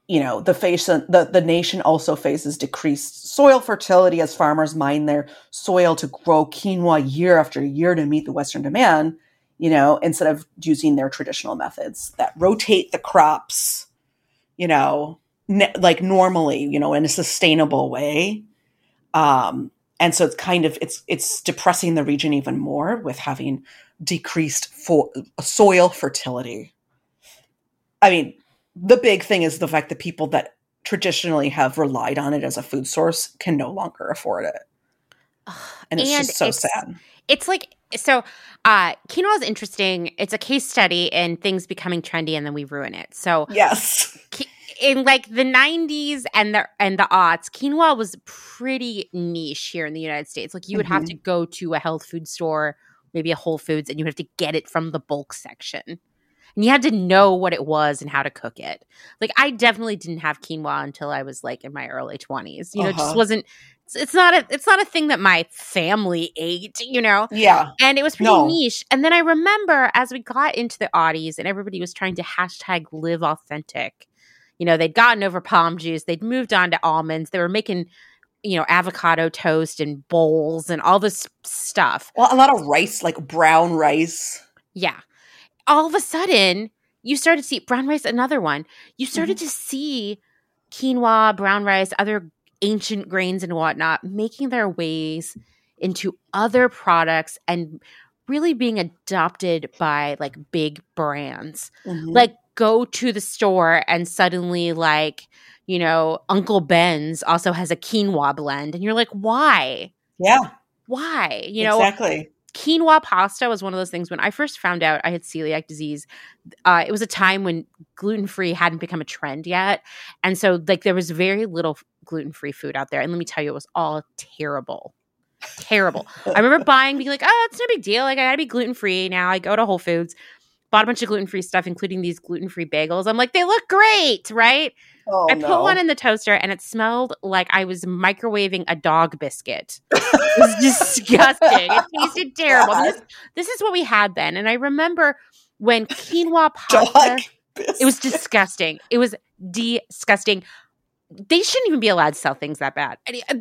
you know the face the, the nation also faces decreased soil fertility as farmers mine their soil to grow quinoa year after year to meet the western demand you know instead of using their traditional methods that rotate the crops you know ne- like normally you know in a sustainable way um and so it's kind of it's it's depressing the region even more with having decreased fo- soil fertility i mean the big thing is the fact that people that traditionally have relied on it as a food source can no longer afford it. And it's and just so sad. It's like so uh quinoa is interesting. It's a case study in things becoming trendy and then we ruin it. So Yes. In like the 90s and the and the aughts, quinoa was pretty niche here in the United States. Like you would mm-hmm. have to go to a health food store, maybe a Whole Foods, and you would have to get it from the bulk section and you had to know what it was and how to cook it. Like I definitely didn't have quinoa until I was like in my early 20s. You know, uh-huh. it just wasn't it's, not a it's not a thing that my family ate, you know. Yeah. And it was pretty no. niche. And then I remember as we got into the Audis and everybody was trying to hashtag live authentic. You know, they'd gotten over POM juice, they'd moved on to almonds, they were making you know, avocado toast and bowls and all this stuff. Well, a lot of rice, like brown rice. Yeah all of a sudden you started to see brown rice, another one. You started mm-hmm. to see quinoa, brown rice, other ancient grains and whatnot making their ways into other products and really being adopted by like big brands. Mm-hmm. Like go to the store and suddenly like, you know, Uncle Ben's also has a quinoa blend and you're like, "Why?" Yeah. Why? You know, exactly quinoa pasta was one of those things when I first found out I had celiac disease. Uh, it was a time when gluten free hadn't become a trend yet. And so, like, there was very little gluten free food out there. And let me tell you, it was all terrible. Terrible. I remember buying, being like, oh, it's no big deal. Like, I gotta be gluten free now. I go to Whole Foods, bought a bunch of gluten free stuff, including these gluten free bagels. I'm like, they look great, right? Oh, I put no. one in the toaster and it smelled like I was microwaving a dog biscuit. It was disgusting. It tasted terrible. This, this, is what we had then. And I remember when quinoa pasta, it was disgusting. It was disgusting they shouldn't even be allowed to sell things that bad. Uh,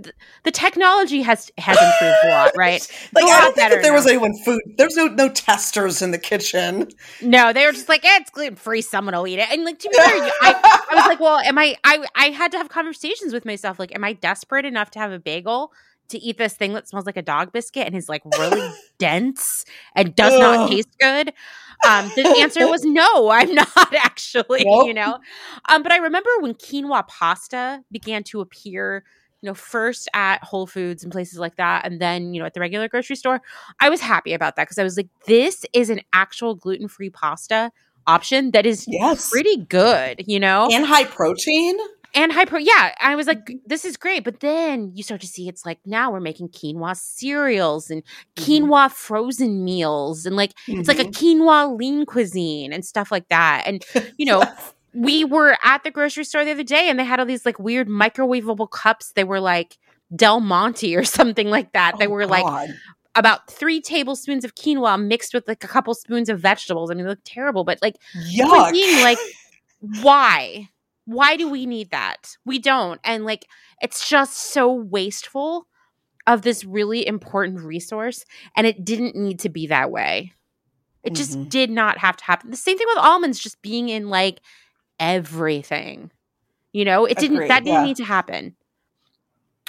the technology has has improved a lot, right? like I don't think that there now. was anyone food. There's no no testers in the kitchen. No, they were just like, eh, it's gluten free. Someone will eat it. And like to be fair, I, I was like, well, am I? I I had to have conversations with myself. Like, am I desperate enough to have a bagel? To eat this thing that smells like a dog biscuit and is like really dense and does Ugh. not taste good. Um, the answer was no, I'm not actually, nope. you know. Um, but I remember when quinoa pasta began to appear, you know, first at Whole Foods and places like that, and then, you know, at the regular grocery store, I was happy about that because I was like, this is an actual gluten free pasta option that is yes. pretty good, you know, and high protein and high pro yeah i was like mm-hmm. this is great but then you start to see it's like now we're making quinoa cereals and mm-hmm. quinoa frozen meals and like mm-hmm. it's like a mm-hmm. quinoa lean cuisine and stuff like that and you know we were at the grocery store the other day and they had all these like weird microwavable cups they were like del monte or something like that oh, they were God. like about three tablespoons of quinoa mixed with like a couple spoons of vegetables. I mean, they look terrible, but like, Yuck. Being, like, why? Why do we need that? We don't. And like it's just so wasteful of this really important resource and it didn't need to be that way. It just mm-hmm. did not have to happen. The same thing with almonds just being in like everything. You know, it didn't that didn't yeah. need to happen.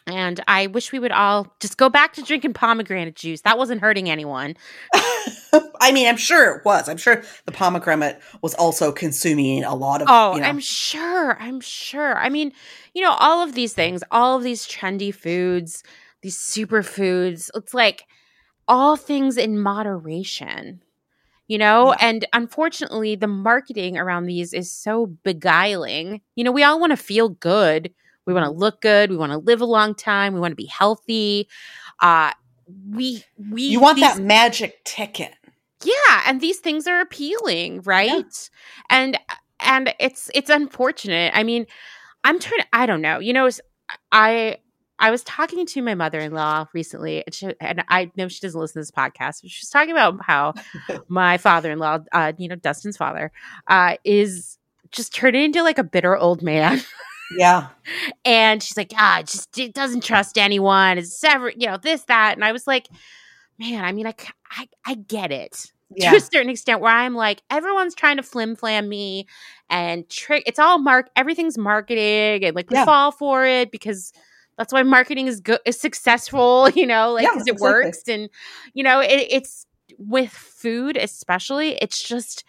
And I wish we would all just go back to drinking pomegranate juice. That wasn't hurting anyone. I mean, I'm sure it was. I'm sure the pomegranate was also consuming a lot of. Oh, you know. I'm sure. I'm sure. I mean, you know, all of these things, all of these trendy foods, these superfoods. It's like all things in moderation, you know. Yeah. And unfortunately, the marketing around these is so beguiling. You know, we all want to feel good. We want to look good. We want to live a long time. We want to be healthy. Uh, we we you want these, that magic ticket yeah and these things are appealing right yeah. and and it's it's unfortunate i mean i'm trying to i don't know you know i I was talking to my mother in law recently, and, she, and, I know she doesn't listen to this podcast, but she's talking about how my father in law, uh, you know, Dustin's father, uh, is just turning into like a bitter old man. Yeah. and she's like, ah, just it doesn't trust anyone. It's ever, you know, this, that. And I was like, man, I mean, I, I, I get it yeah. to a certain extent where I'm like, everyone's trying to flim flam me and trick. It's all mark. Everything's marketing, and like we yeah. fall for it because that's why marketing is good, is successful. You know, like because yeah, it exactly. works, and you know, it, it's with food especially. It's just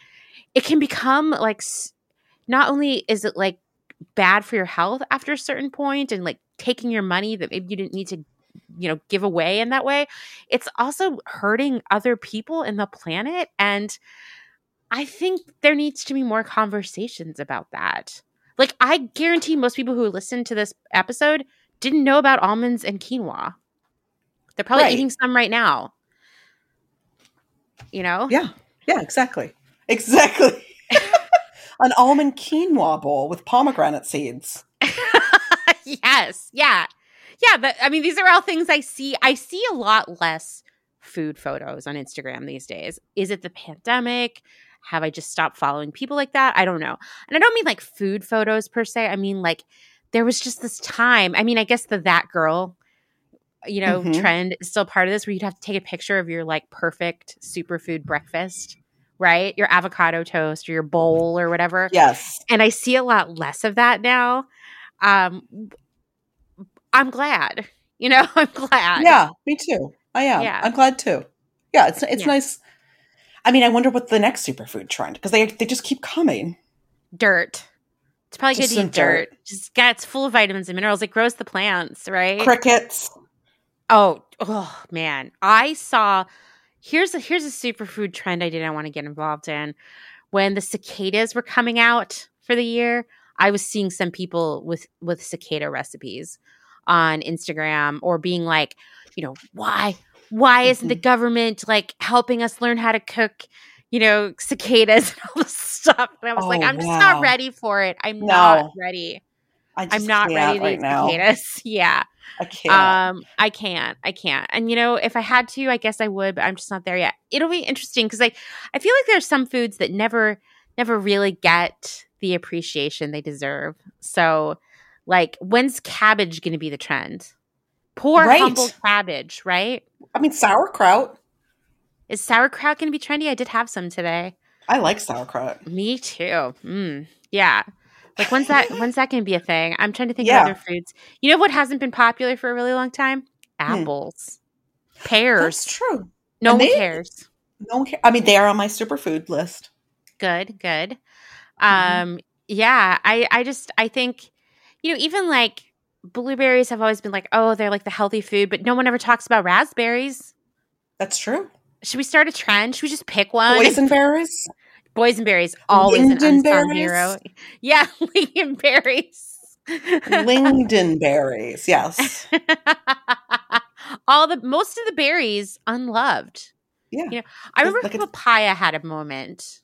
it can become like not only is it like bad for your health after a certain point and like taking your money that maybe you didn't need to you know give away in that way it's also hurting other people in the planet and i think there needs to be more conversations about that. Like i guarantee most people who listen to this episode didn't know about almonds and quinoa. They're probably right. eating some right now. You know? Yeah. Yeah exactly. Exactly an almond quinoa bowl with pomegranate seeds yes yeah yeah, but I mean, these are all things I see. I see a lot less food photos on Instagram these days. Is it the pandemic? Have I just stopped following people like that? I don't know. And I don't mean like food photos per se. I mean like there was just this time. I mean, I guess the that girl, you know, mm-hmm. trend is still part of this where you'd have to take a picture of your like perfect superfood breakfast, right? Your avocado toast or your bowl or whatever. Yes. And I see a lot less of that now. Um, I'm glad. You know, I'm glad. Yeah, me too. I am. Yeah. I'm glad too. Yeah, it's it's yeah. nice. I mean, I wonder what the next superfood trend because they they just keep coming. Dirt. It's probably just good to eat dirt. dirt. Just yeah, it's full of vitamins and minerals. It grows the plants, right? Crickets. Oh, oh man. I saw here's a here's a superfood trend I didn't want to get involved in. When the cicadas were coming out for the year, I was seeing some people with with cicada recipes on Instagram or being like, you know, why why isn't the mm-hmm. government like helping us learn how to cook, you know, cicadas and all this stuff? And I was oh, like, I'm wow. just not ready for it. I'm no. not ready. I am not ready to right eat now. cicadas. yeah. I can't. Um, I can't. I can't. And you know, if I had to, I guess I would, but I'm just not there yet. It'll be interesting because I, I feel like there's some foods that never, never really get the appreciation they deserve. So like, when's cabbage going to be the trend? Poor right. humble cabbage, right? I mean, sauerkraut. Is sauerkraut going to be trendy? I did have some today. I like sauerkraut. Me too. Mm, yeah. Like when's that when's that to be a thing? I'm trying to think yeah. of other foods. You know what hasn't been popular for a really long time? Hmm. Apples. Hmm. Pears. That's true. No and one they, cares. No one cares. I mean, they are on my superfood list. Good, good. Mm-hmm. Um yeah, I I just I think you know, even like blueberries have always been like, oh, they're like the healthy food, but no one ever talks about raspberries. That's true. Should we start a trend? Should we just pick one? Boysenberries? Boysenberries, always an unsung hero. Yeah, lingonberries. Lingonberries, yes. All the most of the berries unloved. Yeah. You know, I remember like papaya had a moment.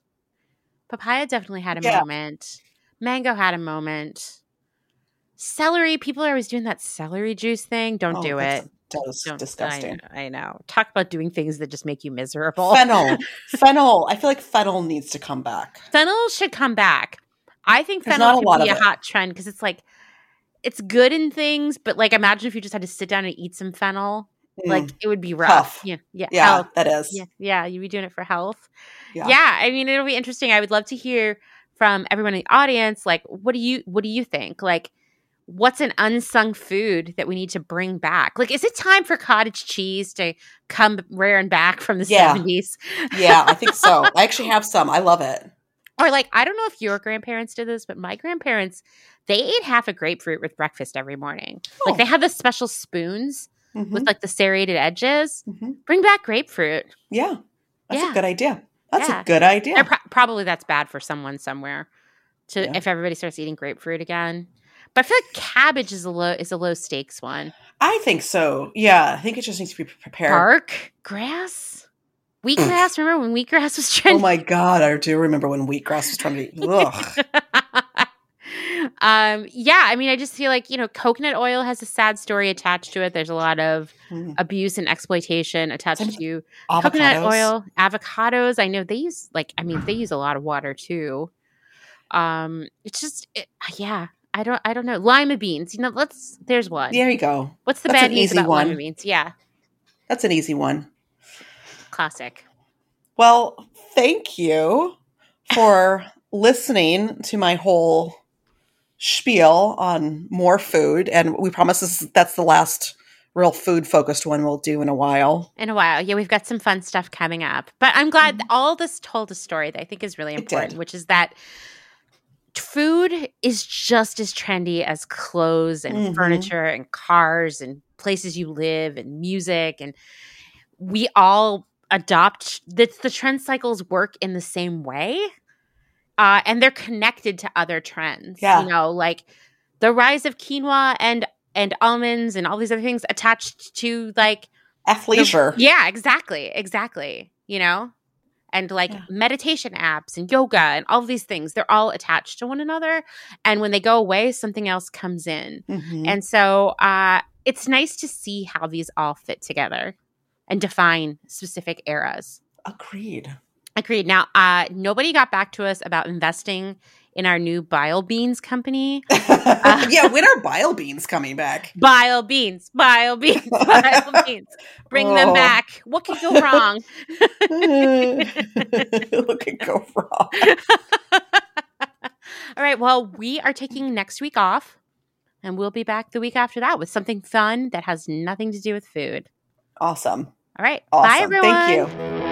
Papaya definitely had a yeah. moment. Mango had a moment. Celery, people are always doing that celery juice thing. Don't oh, do it. Don't, disgusting. I, I, know. Talk about doing things that just make you miserable. Fennel. fennel. I feel like fennel needs to come back. Fennel should come back. I think There's fennel could be a hot trend because it's like it's good in things, but like imagine if you just had to sit down and eat some fennel. Mm. Like it would be rough. Tough. Yeah. Yeah. Yeah. Health. That is. Yeah. Yeah. You'd be doing it for health. Yeah. yeah. I mean, it'll be interesting. I would love to hear from everyone in the audience. Like, what do you what do you think? Like what's an unsung food that we need to bring back? Like, is it time for cottage cheese to come rearing back from the yeah. 70s? yeah, I think so. I actually have some. I love it. Or like, I don't know if your grandparents did this, but my grandparents, they ate half a grapefruit with breakfast every morning. Oh. Like they had the special spoons mm-hmm. with like the serrated edges. Mm-hmm. Bring back grapefruit. Yeah. That's yeah. a good idea. That's yeah. a good idea. Pro- probably that's bad for someone somewhere to if everybody starts eating grapefruit again. But I feel like cabbage is a low is a low stakes one. I think so. Yeah, I think it just needs to be prepared. Bark grass, wheatgrass. remember when wheatgrass was trending? Oh my god, I do remember when wheatgrass was trending. Ugh. um, yeah, I mean, I just feel like you know, coconut oil has a sad story attached to it. There's a lot of Mm. abuse and exploitation attached to coconut oil, avocados. I know they use like, I mean, they use a lot of water too. Um, it's just, it, yeah. I don't. I don't know. Lima beans. You know, let's. There's one. There you go. What's the That's bad news easy about lima one. beans? Yeah, That's an easy one. classic. Well, thank you for listening to my whole spiel on more food. And we promise this, that's the last real food focused one we'll do in a while. In a while, yeah, we've got some fun stuff coming up. But I'm glad that all this told a story that I think is really important, which is that food is just as trendy as clothes and Mhm. furniture and cars and places you live and music and we all adopt the, the trend cycles work in the same way uh, and they're connected to other trends Yeah. you know like the rise of quinoa and and almonds and all these other things attached to like the- Athleisure. yeah, exactly. Exactly. You know? And like Yeah. meditation apps and yoga and all of these things, they're all attached to one another. And when they go away, something else comes in. Mhm. And so uh, it's nice to see how these all fit together and define specific eras. Agreed. Agreed. Now, uh, nobody got back to us about investing in our new bile beans company. Uh, yeah, when are bile beans coming back? Bile beans, bile beans, bile beans. Bring them Oh. back. What could go wrong? Look could go wrong. All right. Well, we are taking next week off, and we'll be back the week after that with something fun that has nothing to do with food. Awesome. All right. Awesome. Bye, everyone. Thank you.